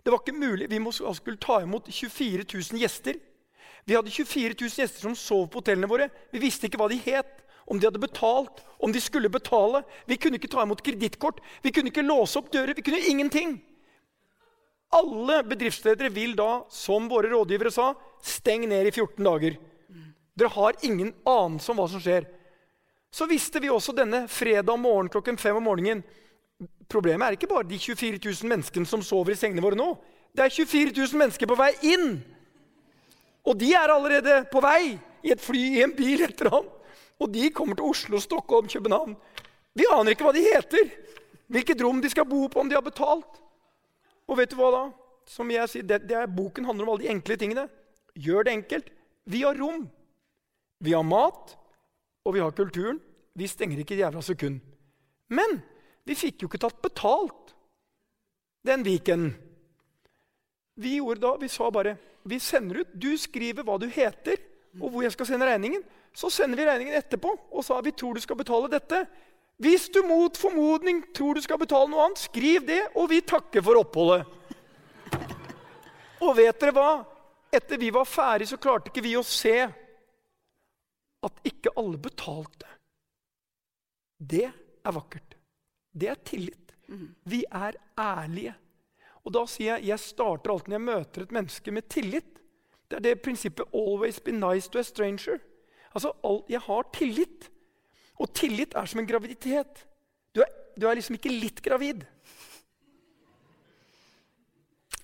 [SPEAKER 4] Det var ikke mulig. Vi skulle ta imot 24 000 gjester. Vi hadde 24 000 gjester som sov på hotellene våre. Vi visste ikke hva de het, om de hadde betalt, om de skulle betale. Vi kunne ikke ta imot kredittkort. Vi kunne ikke låse opp dører. Vi kunne ingenting. Alle bedriftsledere vil da, som våre rådgivere sa, steng ned i 14 dager. Dere har ingen anelse om hva som skjer. Så visste vi også denne fredag morgen klokken fem om morgenen Problemet er ikke bare de 24 000 menneskene som sover i sengene våre nå. Det er 24 000 mennesker på vei inn! Og de er allerede på vei i et fly, i en bil, etter ham. Og de kommer til Oslo, Stockholm, København. Vi aner ikke hva de heter, hvilket rom de skal bo på, om de har betalt. Og vet du hva da? Som jeg sier, det, det er, Boken handler om alle de enkle tingene. Gjør det enkelt. Vi har rom. Vi har mat, og vi har kulturen. Vi stenger ikke et jævla sekund. Men vi fikk jo ikke tatt betalt den weekenden. Vi gjorde da, vi sa bare vi sender ut, Du skriver hva du heter, og hvor jeg skal sende regningen. Så sender vi regningen etterpå og sa vi tror du skal betale dette. Hvis du mot formodning tror du skal betale noe annet, skriv det, og vi takker for oppholdet. Og vet dere hva? Etter vi var ferdig, så klarte ikke vi å se at ikke alle betalte. Det er vakkert. Det er tillit. Vi er ærlige. Og da sier jeg jeg starter alltid når jeg møter et menneske med tillit. Det er det prinsippet 'always be nice to a stranger'. Altså, Jeg har tillit. Og tillit er som en graviditet. Du er, du er liksom ikke litt gravid.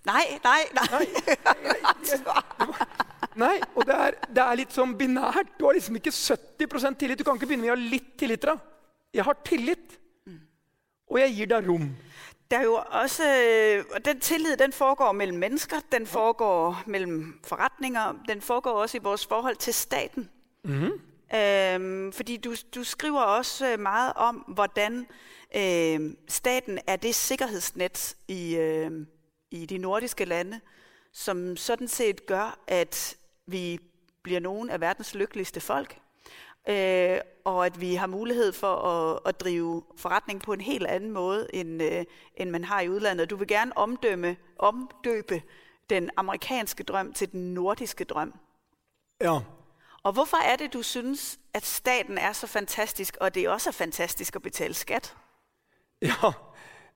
[SPEAKER 3] Nei, nei, nei. nei,
[SPEAKER 4] nei og det er, det er, litt sånn binært. Du har liksom ikke 70% tillit. Du kan ikke begynne med å ha litt tillit. da. Jeg har tillit, og jeg gir deg rom.
[SPEAKER 3] Det er jo også, og Den tillid den foregår mellom mennesker, den foregår mellom forretninger. Den foregår også i vores forhold til staten. Mm -hmm. Øhm, fordi du, du skriver også meget om, hvordan øh, staten er det sikkerhedsnet i, øh, i de nordiske lande, som sådan set gør, at vi bliver nogle af verdens lykkeligste folk, øh, og at vi har mulighed for at, at drive forretning på en helt anden måde, end, øh, end man har i udlandet. Du vil gerne omdømme, omdøbe den amerikanske drøm til den nordiske drøm.
[SPEAKER 4] Ja.
[SPEAKER 3] Og hvorfor er det, du synes, at staten er så fantastisk, og det også er fantastisk at betale skat?
[SPEAKER 4] Ja,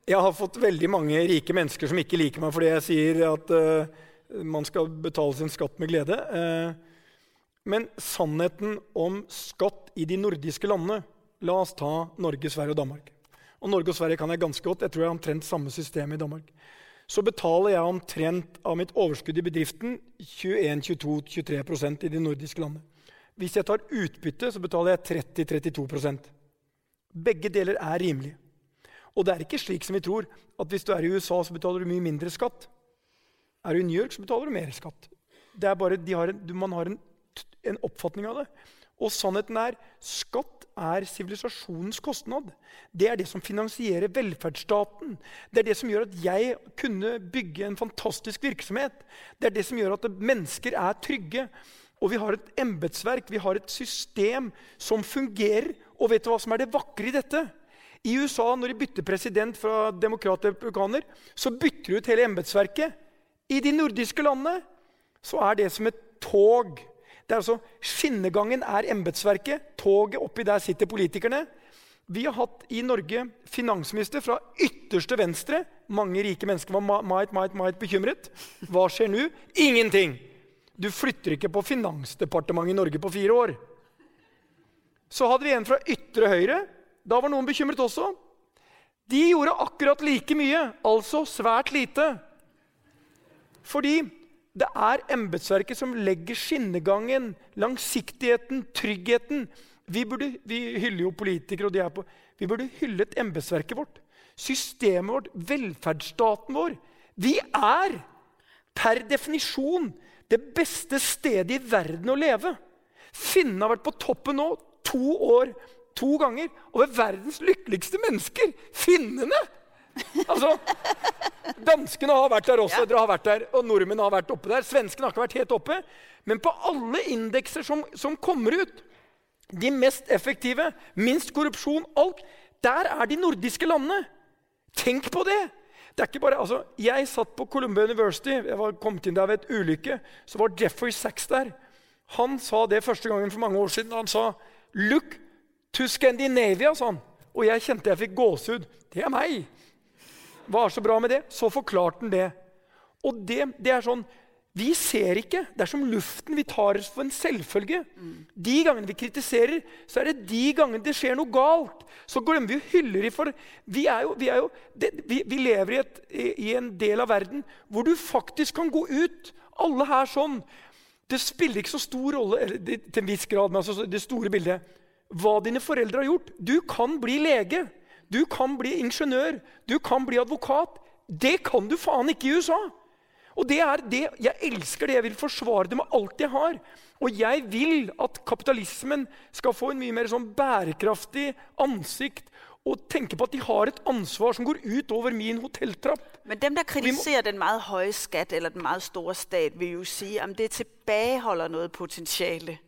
[SPEAKER 4] jeg har fått veldig mange rike mennesker som ikke liker meg fordi jeg sier at uh, man skal betale sin skatt med glede. Uh, men sannheten om skatt i de nordiske landene La oss ta Norge, Sverige og Danmark. Og Norge og Sverige kan jeg ganske godt. Jeg tror jeg har omtrent samme system i Danmark. Så betaler jeg omtrent av mitt overskudd i bedriften 21-22-23% i de nordiske landene. Hvis jeg tar utbytte, så betaler jeg 30-32 Begge deler er rimelige. Og det er ikke slik som vi tror, at hvis du er i USA, så betaler du mye mindre skatt. Er du i New York, så betaler du mer skatt. Det er bare, har en, man har en en oppfatning av det. Og sannheten er skatt er sivilisasjonens kostnad. Det er det som finansierer velferdsstaten. Det er det som gjør at jeg kunne bygge en fantastisk virksomhet. Det er det som gjør at mennesker er trygge. Og vi har et embetsverk, vi har et system som fungerer. Og vet du hva som er det vakre i dette? I USA, når de bytter president fra demokrat til republikaner, så bytter de ut hele embetsverket. I de nordiske landene så er det som et tog det er altså, Skinnegangen er embetsverket. Toget oppi der sitter politikerne. Vi har hatt i Norge finansminister fra ytterste venstre. Mange rike mennesker var meget, meget, meget bekymret. Hva skjer nå? Ingenting! Du flytter ikke på Finansdepartementet i Norge på fire år. Så hadde vi en fra ytre høyre. Da var noen bekymret også. De gjorde akkurat like mye, altså svært lite. Fordi det er embetsverket som legger skinnegangen, langsiktigheten, tryggheten. Vi, burde, vi hyller jo politikere, og de er på Vi burde hyllet embetsverket vårt. Systemet vårt, velferdsstaten vår. Vi er per definisjon det beste stedet i verden å leve. Finnene har vært på toppen nå to år, to ganger, over verdens lykkeligste mennesker. Finnene! Altså, Danskene har vært der også, dere har vært der, og nordmenn har vært oppe der. Svenskene har ikke vært helt oppe. Men på alle indekser som, som kommer ut, de mest effektive, minst korrupsjon, alt, der er de nordiske landene. Tenk på det! Det er ikke bare, altså, Jeg satt på Columbia University. Jeg var kommet inn der ved et ulykke. Så var Jeffrey Sachs der. Han sa det første gangen for mange år siden. Han sa 'Look to Scandinavia', sa han. Og jeg kjente jeg fikk gåsehud. Det er meg! Hva er så bra med det? Så forklarte han det. Og det, det er sånn Vi ser ikke. Det er som luften. Vi tar for en selvfølge. De gangene vi kritiserer, så er det de gangene det skjer noe galt. Så glemmer vi å hylle dem for Vi, jo, vi, jo, det, vi, vi lever i, et, i, en del av verden hvor du faktisk kan gå ut. Alle her sånn. Det spiller ikke så stor rolle til en viss grad, men altså det store bildet, hva dine foreldre har gjort. Du kan bli lege. Du kan bli ingeniør, du kan bli advokat. Det kan du faen ikke i USA! Og det er det, Jeg elsker det. Jeg vil forsvare det med alt jeg har. Og jeg vil at kapitalismen skal få en mye mer sånn bærekraftig ansikt og tenke på at de har et ansvar som går ut over min hotelltrapp.
[SPEAKER 3] Men dem, der kritiserer den meget høye skatt eller den meget store stat, vil jo si at det tilbakeholder noe potensial.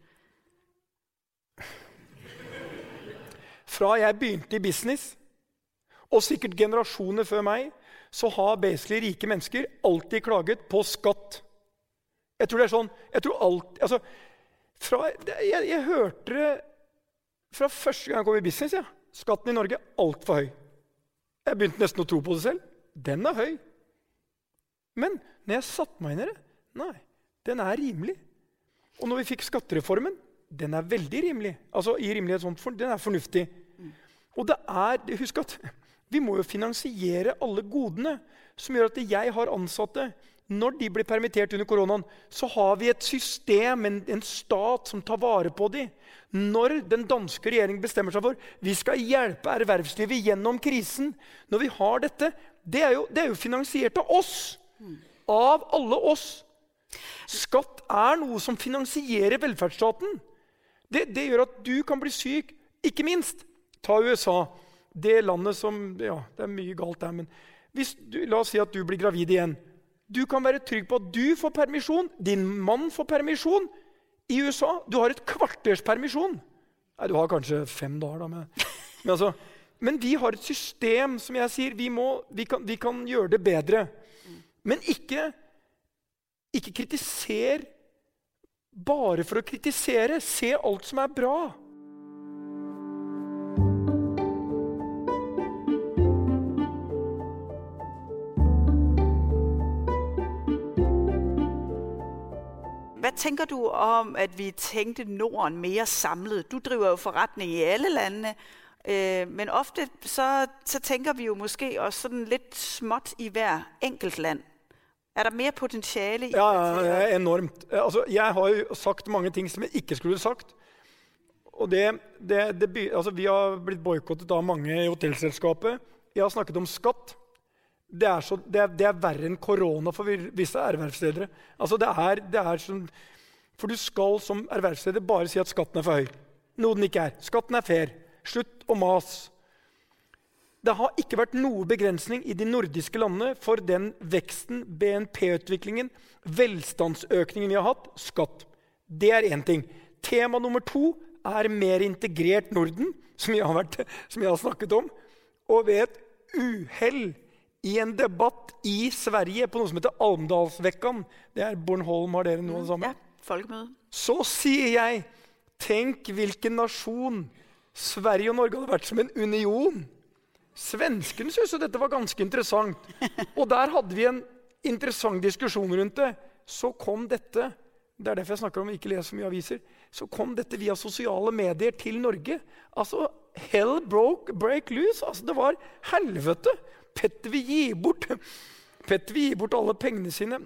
[SPEAKER 4] Fra jeg begynte i business, og sikkert generasjoner før meg, så har basically rike mennesker alltid klaget på skatt. Jeg tror det er sånn jeg tror alt, altså, fra, jeg, jeg, hørte det fra første gang jeg kom i business. Ja. Skatten i Norge altfor høy. Jeg begynte nesten å tro på det selv. Den er høy. Men når jeg satte meg inn i det Nei, den er rimelig. Og når vi fikk skattereformen, den er veldig rimelig. Altså i rimelighetsform, Den er fornuftig. Og det er, husk at vi må jo finansiere alle godene som gjør at jeg har ansatte. Når de blir permittert under koronaen, så har vi et system, en, en stat, som tar vare på dem. Når den danske regjeringen bestemmer seg for vi skal hjelpe ervervslivet gjennom krisen Når vi har dette, det er jo, det er jo finansiert av oss. Av alle oss. Skatt er noe som finansierer velferdsstaten. Det, det gjør at du kan bli syk. Ikke minst, ta USA det landet som Ja, det er mye galt der, men hvis du, la oss si at du blir gravid igjen. Du kan være trygg på at du får permisjon, din mann får permisjon. I USA du har et kvarters permisjon. Nei, du har kanskje fem dager, da. Men, men, altså, men vi har et system som jeg sier, vi, må, vi, kan, vi kan, gjøre det bedre. Men ikke, ikke kritiser bare for å kritisere. Se alt som er bra.
[SPEAKER 3] Tænker du om, at vi tænkte Norden mere samlet? Du driver jo forretning i alle landene, øh, men ofte så, så tænker vi jo måske også sådan lidt småt i hver enkelt land. Er der mer potentiale i
[SPEAKER 4] Ja, ja enormt. Altså, jeg har jo sagt mange ting som jeg ikke skulle sagt. Og det, det, det, altså, vi har blitt boikottet av mange i hotellselskapet. Jeg har snakket om skatt. Det er, så, det, er, det er, verre enn korona for visse ervervsledere. Altså det er, det er som, for du skal som ervervsleder bare si at skatten er for høy. Noe den ikke er. Skatten er fair. Slutt å mas. Det har ikke vært noe begrensning i de nordiske landene for den veksten, BNP-utviklingen, velstandsøkningen vi har hatt. Skatt. Det er én ting. Tema nummer to er mer integrert Norden, som jeg har, har snakket om. Og ved et uhell i en debatt i Sverige på noe som heter Almdalsvekkan Det er Bornholm, har dere noe av det samme?
[SPEAKER 3] Ja, med.
[SPEAKER 4] Så sier jeg, tenk hvilken nasjon Sverige og Norge hadde vært som en union. Svenskene syntes jo dette var ganske interessant. Og der hadde vi en interessant diskusjon rundt det. Så kom dette det er derfor jeg snakker om ikke lese så mye aviser. Så kom dette via sosiale medier til Norge. Altså, Hell broke, break loose. Altså, det var helvete. Petter vil gi bort Petter vil gi bort alle pengene sine.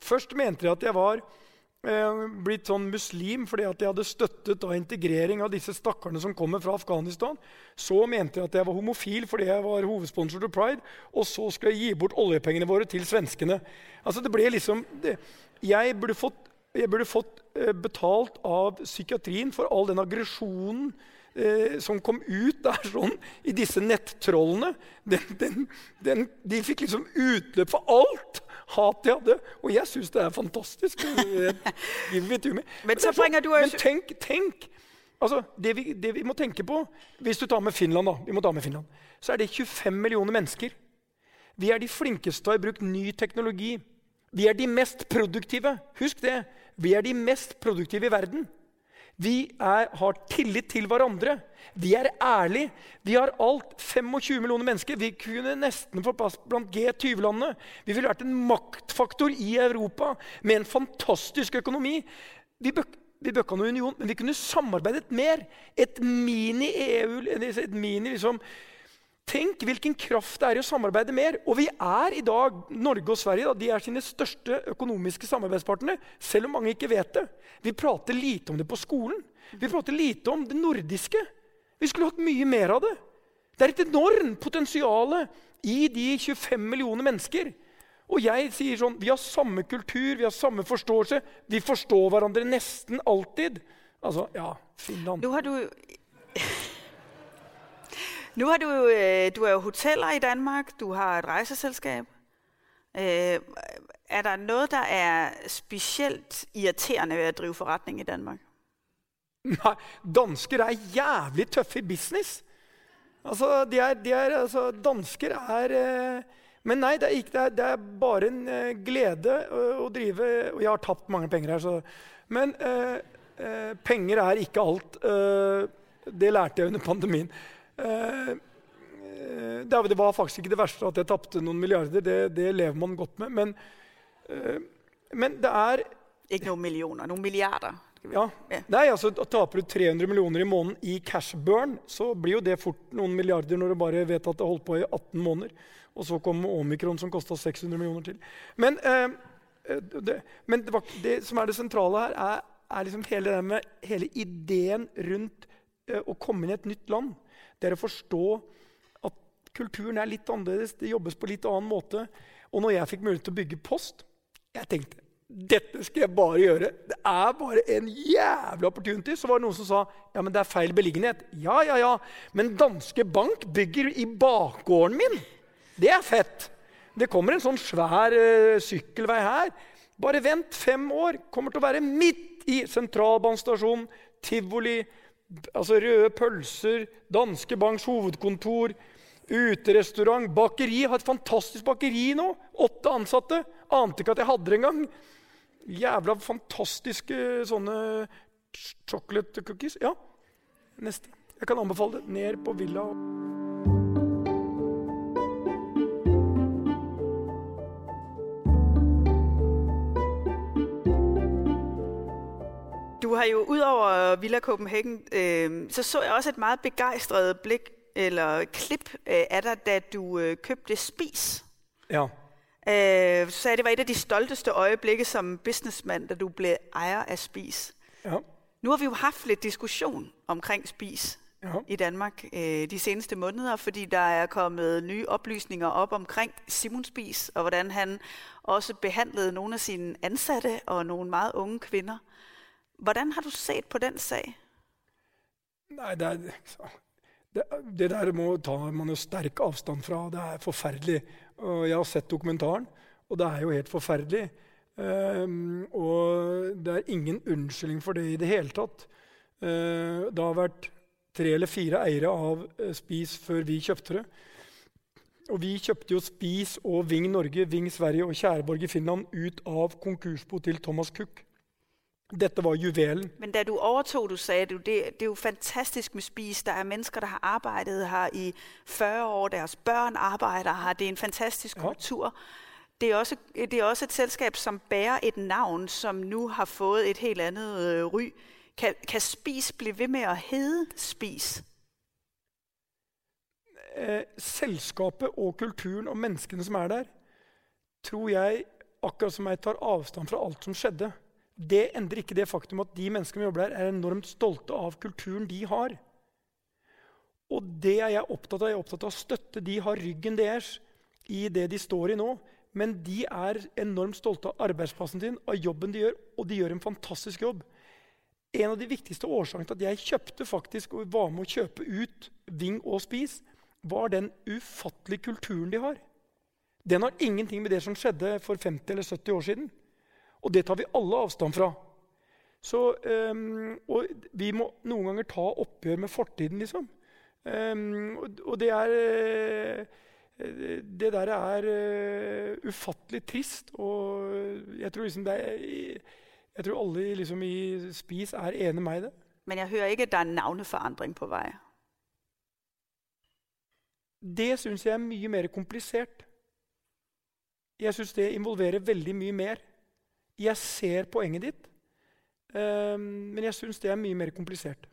[SPEAKER 4] Først mente de at jeg var eh, blitt sånn muslim fordi at jeg hadde støttet da, integrering av disse stakkarene som kommer fra Afghanistan. Så mente de at jeg var homofil fordi jeg var hovedsponsor til Pride. Og så skulle jeg gi bort oljepengene våre til svenskene. Altså det ble liksom... Det, jeg burde fått jeg burde fått eh, betalt av psykiatrien for all den aggresjonen eh, som kom ut der sånn, i disse nettrollene. Den, den, den, de fikk liksom utløp for alt hat de hadde. Og jeg syns det er fantastisk. men, it.
[SPEAKER 3] Men så
[SPEAKER 4] sånn- men tenk, tenk altså, det, vi, det vi må tenke på Hvis du tar med Finland, da, vi må ta med Finland, så er det 25 millioner mennesker. Vi er de flinkeste til å bruke i bruk ny teknologi. Vi er de mest produktive. Husk det. Vi er de mest produktive i verden. Vi er, har tillit til hverandre. Vi er ærlige. Vi har alt 25 millioner mennesker. Vi kunne nesten få plass blant G20-landene. Vi ville vært en maktfaktor i Europa med en fantastisk økonomi. Vi bør, vi bør ikke noen union, men vi kunne samarbeidet mer. Et mini-EU et mini liksom, Tenk hvilken kraft det er i å samarbeide mer. Og vi er i dag, Norge og Sverige da, de er sine største økonomiske samarbeidspartnere. Selv om mange ikke vet det. Vi prater lite om det på skolen. Vi prater lite om det nordiske. Vi skulle hatt mye mer av det. Det er et enormt potensial i de 25 millioner mennesker. Og jeg sier sånn, Vi har samme kultur, vi har samme forståelse. Vi forstår hverandre nesten alltid. Altså, ja, Finland.
[SPEAKER 3] Du har du... Nu har du, øh, du er jo hoteller i Danmark, du har et rejseselskab. Øh, er der noget, der er specielt irriterende ved at drive forretning i Danmark?
[SPEAKER 4] Nei, dansker er jævlig tøffe i business. Altså, de er, de er, altså, dansker er eh, Men nei, det er, ikke, det er, det er bare en eh, glede å, å drive Og jeg har tapt mange penger her, så Men eh, penger er ikke alt. Det lærte jeg under pandemien. Eh, eh, det, var faktisk ikke det verste at jeg tapte noen milliarder. Det, det lever man godt med. Men, eh, men det er
[SPEAKER 3] Ikke noen millioner, noen milliarder.
[SPEAKER 4] ja. Nei, altså Taper du 300 millioner i måneden i cash burn, så blir jo det fort noen milliarder når du bare vet at det holdt på i 18 måneder. Og så kom omikron, som kosta 600 millioner til. Men, eh, det, men det, var, det som er det sentrale her, er, er liksom hele, det med, hele ideen rundt eh, å komme inn i et nytt land. Det er å forstå at kulturen er litt annerledes, det jobbes på litt annen måte. Og når jeg fikk mulighet til å bygge post, jeg tenkte dette skal jeg bare gjøre. Det er bare en jævla opportunity. Så var det noen som sa ja, men det er feil beliggenhet. Ja, ja, ja. Men Danske Bank bygger i bakgården min. Det er fett. Det kommer en sånn svær uh, sykkelvei her. Bare vent fem år. Kommer til å være midt i sentralbanestasjonen, tivoli, altså røde pølser, Danske Banks hovedkontor, uterestaurant, bakeri. Jeg Har et fantastisk bakeri nå. Åtte ansatte. Ante ikke at jeg hadde det engang. Jævla fantastiske sånne chocolate cookies. Ja, neste. Jeg kan anbefale det. Ned på Villa.
[SPEAKER 3] Du har jo udover Villa Copenhagen, øh, så så jeg også et meget begejstret blik eller klip øh, af dig, da du øh, købte Spis.
[SPEAKER 4] Ja.
[SPEAKER 3] Øh, så sagde, det var et af de stolteste øjeblikke som businessmand, da du blev ejer af Spis.
[SPEAKER 4] ja.
[SPEAKER 3] Nu har vi jo haft lidt diskussion omkring Spis
[SPEAKER 4] Ja.
[SPEAKER 3] i Danmark øh, de seneste måneder, fordi der er kommet nye oplysninger op omkring Simon Spis, og hvordan han også behandlede nogle af sine ansatte og nogle meget unge kvinder. Hvordan har du sett på den sag?
[SPEAKER 4] Nei, det, er, det, det der må ta man jo sterk avstand fra. Det er forferdelig. Jeg har sett dokumentaren, og det er jo helt forferdelig. Um, og det er ingen unnskyldning for det i det hele tatt. Uh, det har vært tre eller fire eiere av eh, Spis før vi kjøpte det. Og vi kjøpte jo Spis og Ving Norge, Ving Sverige og Tjæreborg i Finland ut av konkursbo til Thomas Cook. Dette var juvelen.
[SPEAKER 3] Men da du overtog, du sagde, du, det, det er jo fantastisk med Spis. Der er mennesker, der har arbeidet her i 40 år. Deres børn arbeider her. Det er en fantastisk
[SPEAKER 4] Ja.
[SPEAKER 3] kultur. Det er, også, det er også et selskab, som bærer et navn, som nu har fået et helt andet øh, ry. Kan, kan Spis blive ved med at hedde Spis?
[SPEAKER 4] eh, selskapet og kulturen og menneskene som er der, tror jeg, akkurat som jeg, tar avstand fra alt som skjedde. Det endrer ikke det faktum at de menneskene som jobber der, er enormt stolte av kulturen de har. Og det er jeg opptatt av. Jeg er opptatt av å støtte de har ryggen deres i det de står i nå. men de er enormt stolte av arbeidsplassen sin, av jobben de gjør, og de gjør en fantastisk jobb. En av de viktigste årsakene til at jeg kjøpte faktisk, og var med å kjøpe ut Ving og Spis, var den ufattelige kulturen de har. Den har ingenting med det som skjedde for 50 eller 70 år siden. Og det tar vi alle avstand fra. Så, um, og vi må noen ganger ta oppgjør med fortiden, liksom. Um, og, og, det er uh, Det der er uh, ufattelig trist. Og jeg tror, liksom er, jeg tror alle liksom i Spis er enig med meg i det.
[SPEAKER 3] Men jeg hører ikke at det er navneforandring på vei?
[SPEAKER 4] Det syns jeg er mye mer komplisert. Jeg syns det involverer veldig mye mer. Jeg ser poenget ditt, um, men jeg syns det er mye mer komplisert.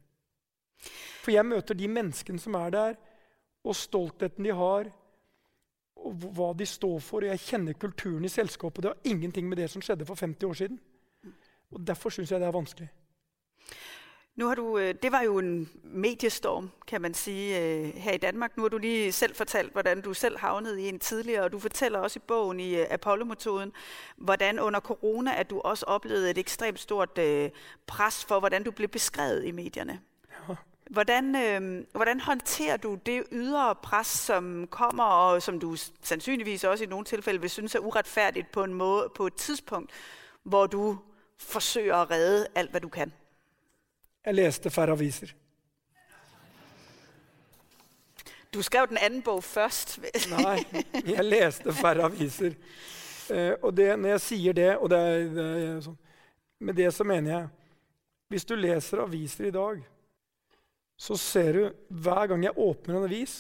[SPEAKER 4] For jeg møter de menneskene som er der, og stoltheten de har, og hva de står for. Og jeg kjenner kulturen i selskapet. Det har ingenting med det som skjedde for 50 år siden. Og Derfor syns jeg det er vanskelig.
[SPEAKER 3] Nu har du, øh, det var jo en mediestorm, kan man sige, øh, her i Danmark. Nu har du lige selv fortalt, hvordan du selv havnede i en tidligere, og du fortæller også i bogen i øh, Apollo-metoden, hvordan under corona, at du også oplevede et ekstremt stort pres for, hvordan du blev beskrevet i medierne. Hvordan, øh, hvordan håndterer du det ydre pres, som kommer, og som du sandsynligvis også i nogle tilfælde vil synes er uretfærdigt på en måde, på et tidspunkt, hvor du forsøger at redde alt, hvad du kan?
[SPEAKER 4] Jeg leste færre aviser.
[SPEAKER 3] Du skrev den anden bog først.
[SPEAKER 4] Nei, jeg leste færre aviser. Eh, og det, når jeg sier det, og det er, det er sånn, Med det så mener jeg Hvis du leser aviser i dag, så ser du hver gang jeg åpner en avis,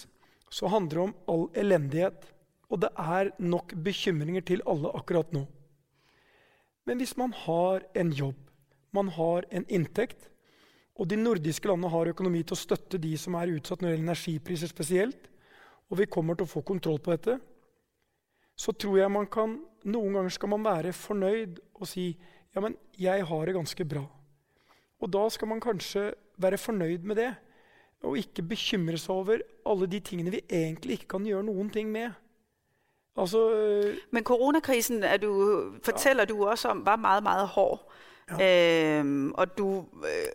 [SPEAKER 4] så handler det om all elendighet. Og det er nok bekymringer til alle akkurat nå. Men hvis man har en jobb, man har en inntekt, og de nordiske landene har økonomi til å støtte de som er utsatt når det gjelder energipriser spesielt, og vi kommer til å få kontroll på dette, så tror jeg man kan Noen ganger skal man være fornøyd og si ja, men jeg har det ganske bra. Og da skal man kanskje være fornøyd med det, og ikke bekymre seg over alle de tingene vi egentlig ikke kan gjøre noen ting med. Altså,
[SPEAKER 3] øh, men koronakrisen du, forteller ja. du også om var meget, meget hård. Ja. Øh, og du... Øh,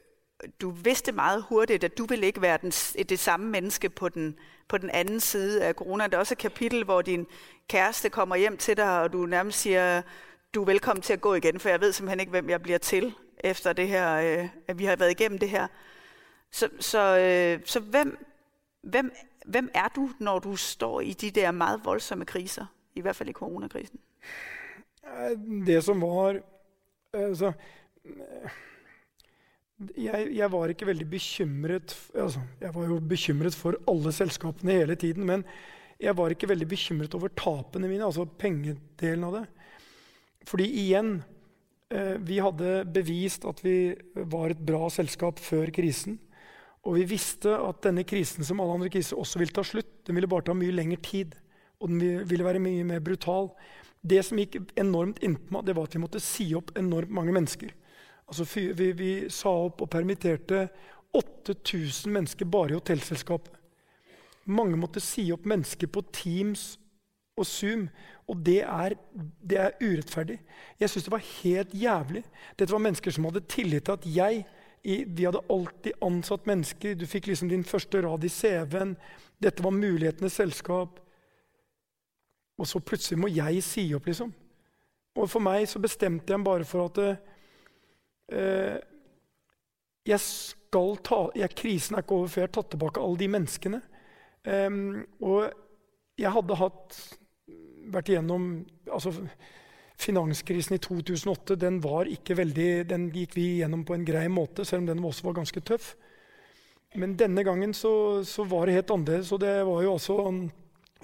[SPEAKER 3] du vidste meget hurtigt, at du ville ikke være den, det samme menneske på den, på den anden side af corona. Der er også et kapitel, hvor din kæreste kommer hjem til dig, og du nærmest siger, du er velkommen til at gå igen, for jeg ved simpelthen ikke, hvem jeg bliver til, efter det her, øh, at vi har været igennem det her. Så, så, øh, så hvem, hvem, hvem er du, når du står i de der meget voldsomme kriser, i hvert fald i coronakrisen?
[SPEAKER 4] Det som var altså, jeg, jeg, var ikke veldig bekymret altså, Jeg var jo bekymret for alle selskapene hele tiden. Men jeg var ikke veldig bekymret over tapene mine, altså pengedelen av det. Fordi igjen eh, Vi hadde bevist at vi var et bra selskap før krisen. Og vi visste at denne krisen som alle andre kriser også ville ta slutt. Den ville bare ta mye lengre tid, og den ville være mye mer brutal. Det som gikk enormt innpå meg, det var at vi måtte si opp enormt mange mennesker. Altså, vi, vi, sa opp og permitterte 8000 mennesker bare i hotellselskapet. Mange måtte si opp mennesker på Teams og Zoom. Og det er, det er urettferdig. Jeg syns det var helt jævlig. Dette var mennesker som hadde tillit til at jeg Vi hadde alltid ansatt mennesker. Du fikk liksom din første rad i CV-en. Dette var mulighetenes selskap. Og så plutselig må jeg si opp, liksom. Og for meg så bestemte jeg bare for at Eh, jeg skal ta, jeg, Krisen er ikke over før jeg har tatt tilbake alle de menneskene. Um, og jeg hadde hatt, vært igjennom altså, Finanskrisen i 2008 den var ikke veldig, den gikk vi gjennom på en grei måte, selv om den også var ganske tøff. Men denne gangen så, så var det helt annerledes. Og det var jo også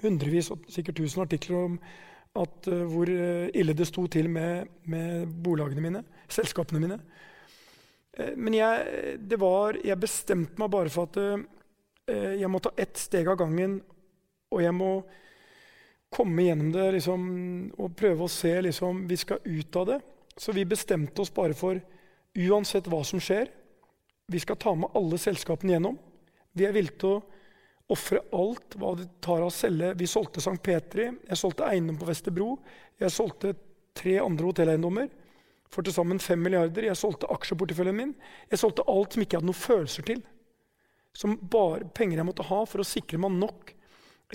[SPEAKER 4] hundrevis, sikkert tusen artikler om at, uh, hvor eh, ille det sto til med, med bolagene mine, selskapene mine. Uh, men jeg, var, jeg, bestemte meg bare for at jeg må ta ett steg av gangen. Og jeg må komme gjennom det liksom, og prøve å se liksom, Vi skal ut av det. Så vi bestemte oss bare for uansett hva som skjer, vi skal ta med alle selskapene gjennom. Vi er villige til å Ofre alt hva det tar av å selge. Vi solgte St. Petri, jeg solgte eiendom på Vesterbro. Jeg solgte tre andre hotelleiendommer for til sammen 5 milliarder. Jeg solgte aksjeporteføljen min. Jeg solgte alt som ikke jeg hadde noen følelser til. Som bare penger jeg måtte ha for å sikre meg nok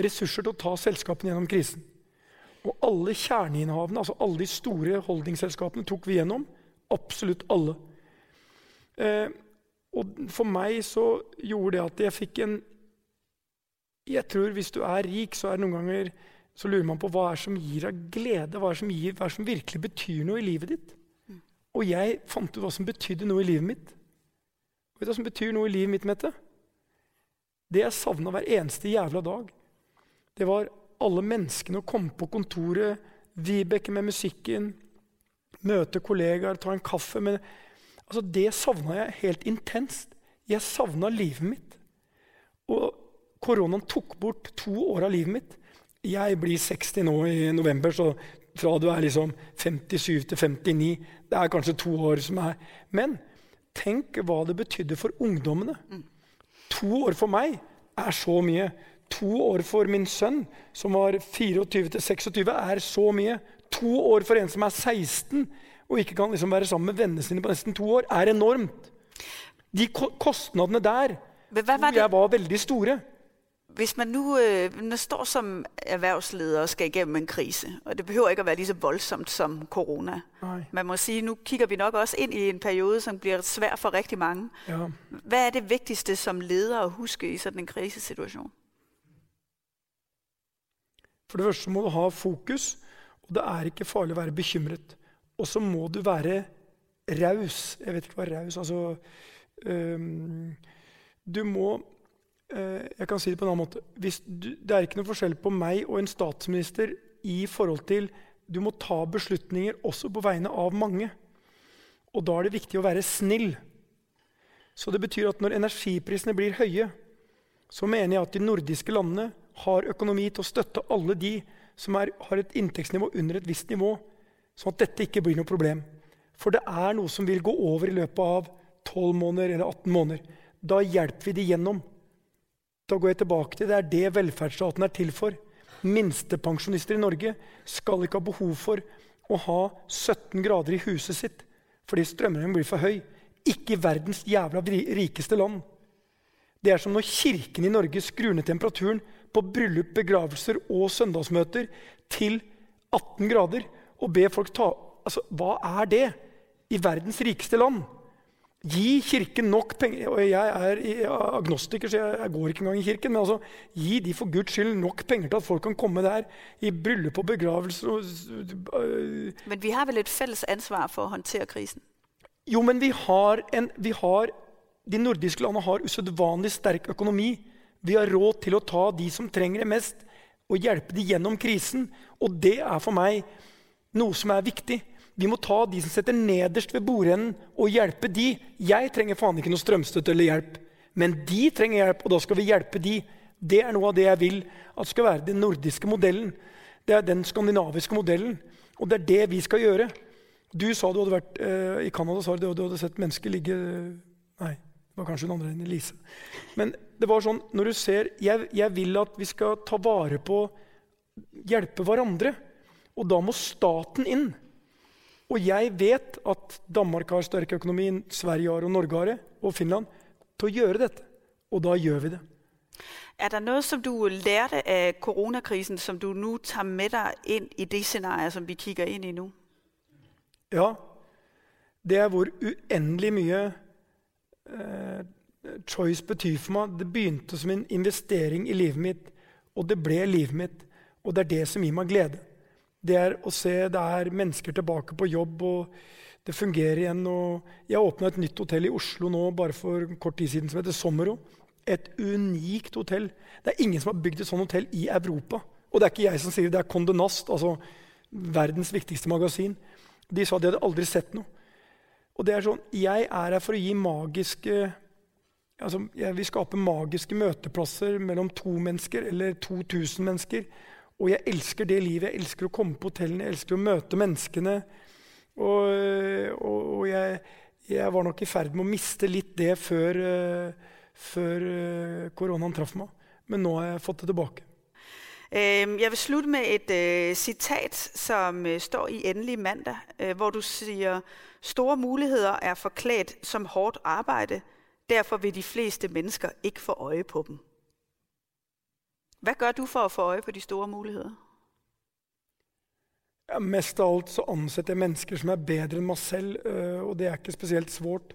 [SPEAKER 4] ressurser til å ta selskapene gjennom krisen. Og alle kjerneinnehavene, altså alle de store holdingselskapene, tok vi gjennom. Absolutt alle. Eh, og for meg så gjorde det at jeg fikk en Jeg tror hvis du er rik, så er det noen ganger så lurer man på hva er som gir deg glede, hva er som, gir, hva er som virkelig betyr noe i livet ditt. Og jeg fant ut hva som betydde noe i livet mitt. Vet du hva som betyr noe i livet mitt, Mette? Det jeg savna hver eneste jævla dag, det var alle menneskene å komme på kontoret, Vibeke med musikken, møte kollegaer, ta en kaffe med Altså, Det savna jeg helt intenst. Jeg savna livet mitt. Og koronaen tok bort to år av livet mitt. Jeg blir 60 nå i november, så fra du er liksom 57 til 59 Det er kanskje to år som er Men tenk hva det betydde for ungdommene. To år for meg er så mye. To år for min sønn, som var 24 til 26, er så mye. To år for en som er 16 og ikke kan liksom være sammen med vennene sine på nesten to år, er enormt. De kostnadene der tror jeg var veldig store.
[SPEAKER 3] Hvis man nu, øh, man står som erhvervsleder og skal igennem en krise, og det behøver ikke at være lige så voldsomt som corona.
[SPEAKER 4] Nej.
[SPEAKER 3] Man må sige, nu kigger vi nok også ind i en periode, som bliver svær for rigtig mange.
[SPEAKER 4] Ja.
[SPEAKER 3] Hvad er det vigtigste som leder at huske i sådan en krisesituation?
[SPEAKER 4] For det første må du ha fokus, og det er ikke farlig å være bekymret. Og så må du være raus. Jeg vet ikke hva raus altså, øhm, Du må Jeg kan si det på en annen måte. Du, det er ikke noe forskjell på meg og en statsminister i forhold til Du må ta beslutninger også på vegne av mange. Og da er det viktig å være snill. Så det betyr at når energiprisene blir høye, så mener jeg at de nordiske landene har økonomi til å støtte alle de som er, har et inntektsnivå under et visst nivå, sånn at dette ikke blir noe problem. For det er noe som vil gå over i løpet av 12 måneder eller 18 måneder. Da hjelper vi de gjennom. Da går jeg tilbake til det er det velferdsstaten er til for. Minstepensjonister i Norge skal ikke ha behov for å ha 17 grader i huset sitt fordi strømregningen blir for høy. Ikke i verdens jævla rikeste land. Det er som når kirken i Norge skrur ned temperaturen på bryllup, begravelser og søndagsmøter til 18 grader og ber folk ta Altså, Hva er det i verdens rikeste land? Gi Kirken nok penger og Jeg er agnostiker, så jeg, går ikke engang i kirken. Men altså, gi de for Guds skyld nok penger til at folk kan komme der i bryllup og begravelser. Og,
[SPEAKER 3] øh. Men vi har vel et felles ansvar for å håndtere krisen?
[SPEAKER 4] Jo, men vi har en, vi har, de nordiske landene har usedvanlig sterk økonomi. Vi har råd til å ta de som trenger det mest, og hjelpe de gjennom krisen. Og det er for meg noe som er viktig. Vi må ta de som setter nederst ved bordenden, og hjelpe de. Jeg trenger faen ikke noe strømstøtte eller hjelp, men de trenger hjelp, og da skal vi hjelpe de. Det er noe av det jeg vil at skal være den nordiske modellen. Det er den skandinaviske modellen, og det er det vi skal gjøre. Du sa du hadde vært uh, i Canada sa du, du hadde sett mennesker ligge Nei, det var kanskje hun andre enn Elise. Men det var sånn, når du ser, jeg, jeg vil at vi skal ta vare på Hjelpe hverandre. Og da må staten inn. Og jeg vet at Danmark har sterk økonomi, Sverige har og Norge har det, og Finland, til å gjøre dette. Og da gjør vi det.
[SPEAKER 3] Er det noe som du lærte av koronakrisen, som du nå tar med deg inn i det scenariet som vi kikker inn i nå?
[SPEAKER 4] Ja. Det er hvor uendelig mye eh, choice betyr for meg. Det begynte som en investering i livet mitt, og det ble livet mitt. Og det er det som gir meg glede det er å se det er mennesker tilbake på jobb, og det fungerer igjen. jeg åpna et nytt hotell i Oslo nå bare for kort tid siden som heter Sommero. Et unikt hotell. Det er ingen som har bygd et sånt hotell i Europa. Og det er ikke jeg som sier det, det er Condé Nast, altså verdens viktigste magasin. De sa de hadde aldri sett noe. Og det er sånn, Jeg er her for å gi magiske altså Jeg vil skape magiske møteplasser mellom to mennesker eller 2000 mennesker. Og jeg elsker det livet. Jeg elsker å komme på hotellene, jeg elsker å møte menneskene. Og, og, og jeg, jeg, var nok i ferd med å miste litt det før, uh, før uh, koronaen traff meg. Men nå har jeg fått det tilbake.
[SPEAKER 3] Jeg vil slutte med et øh, citat, som øh, står i Endelig mandag, øh, hvor du sier store muligheter er forklædt som hårdt arbeid. derfor vil de fleste mennesker ikke få øye på dem. Hvad gør du for at få øje på de store muligheder?
[SPEAKER 4] Ja, mest av alt så ansetter jeg mennesker som er bedre enn meg selv, øh, og det er ikke spesielt svårt.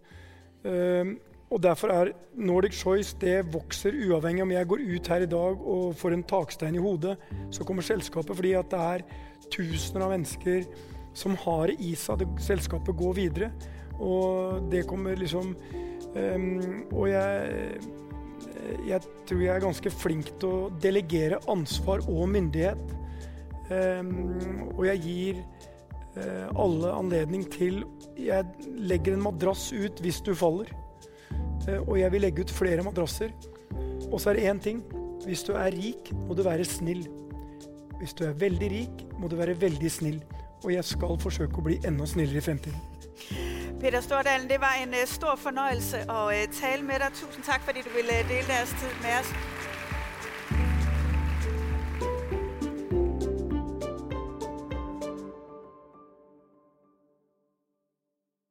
[SPEAKER 4] Uh, og Derfor er Nordic Choice det vokser uavhengig om jeg går ut her i dag og får en takstein i hodet. Så kommer selskapet fordi at det er tusener av mennesker som har det i seg selskapet går videre. Og det kommer liksom um, Og jeg, jeg tror jeg er ganske flink til å delegere ansvar og myndighet. Um, og jeg gir uh, alle anledning til Jeg legger en madrass ut hvis du faller. Uh, og jeg vil legge ut flere madrasser. Og så er det én ting. Hvis du er rik, må du være snill. Hvis du er veldig rik, må du være veldig snill. Og jeg skal forsøke å bli enda snillere i fremtiden.
[SPEAKER 3] Peter Stordalen, det var en uh, stor fornøjelse at uh, tale med deg. Tusen tak, fordi du ville uh, dele deres tid med os.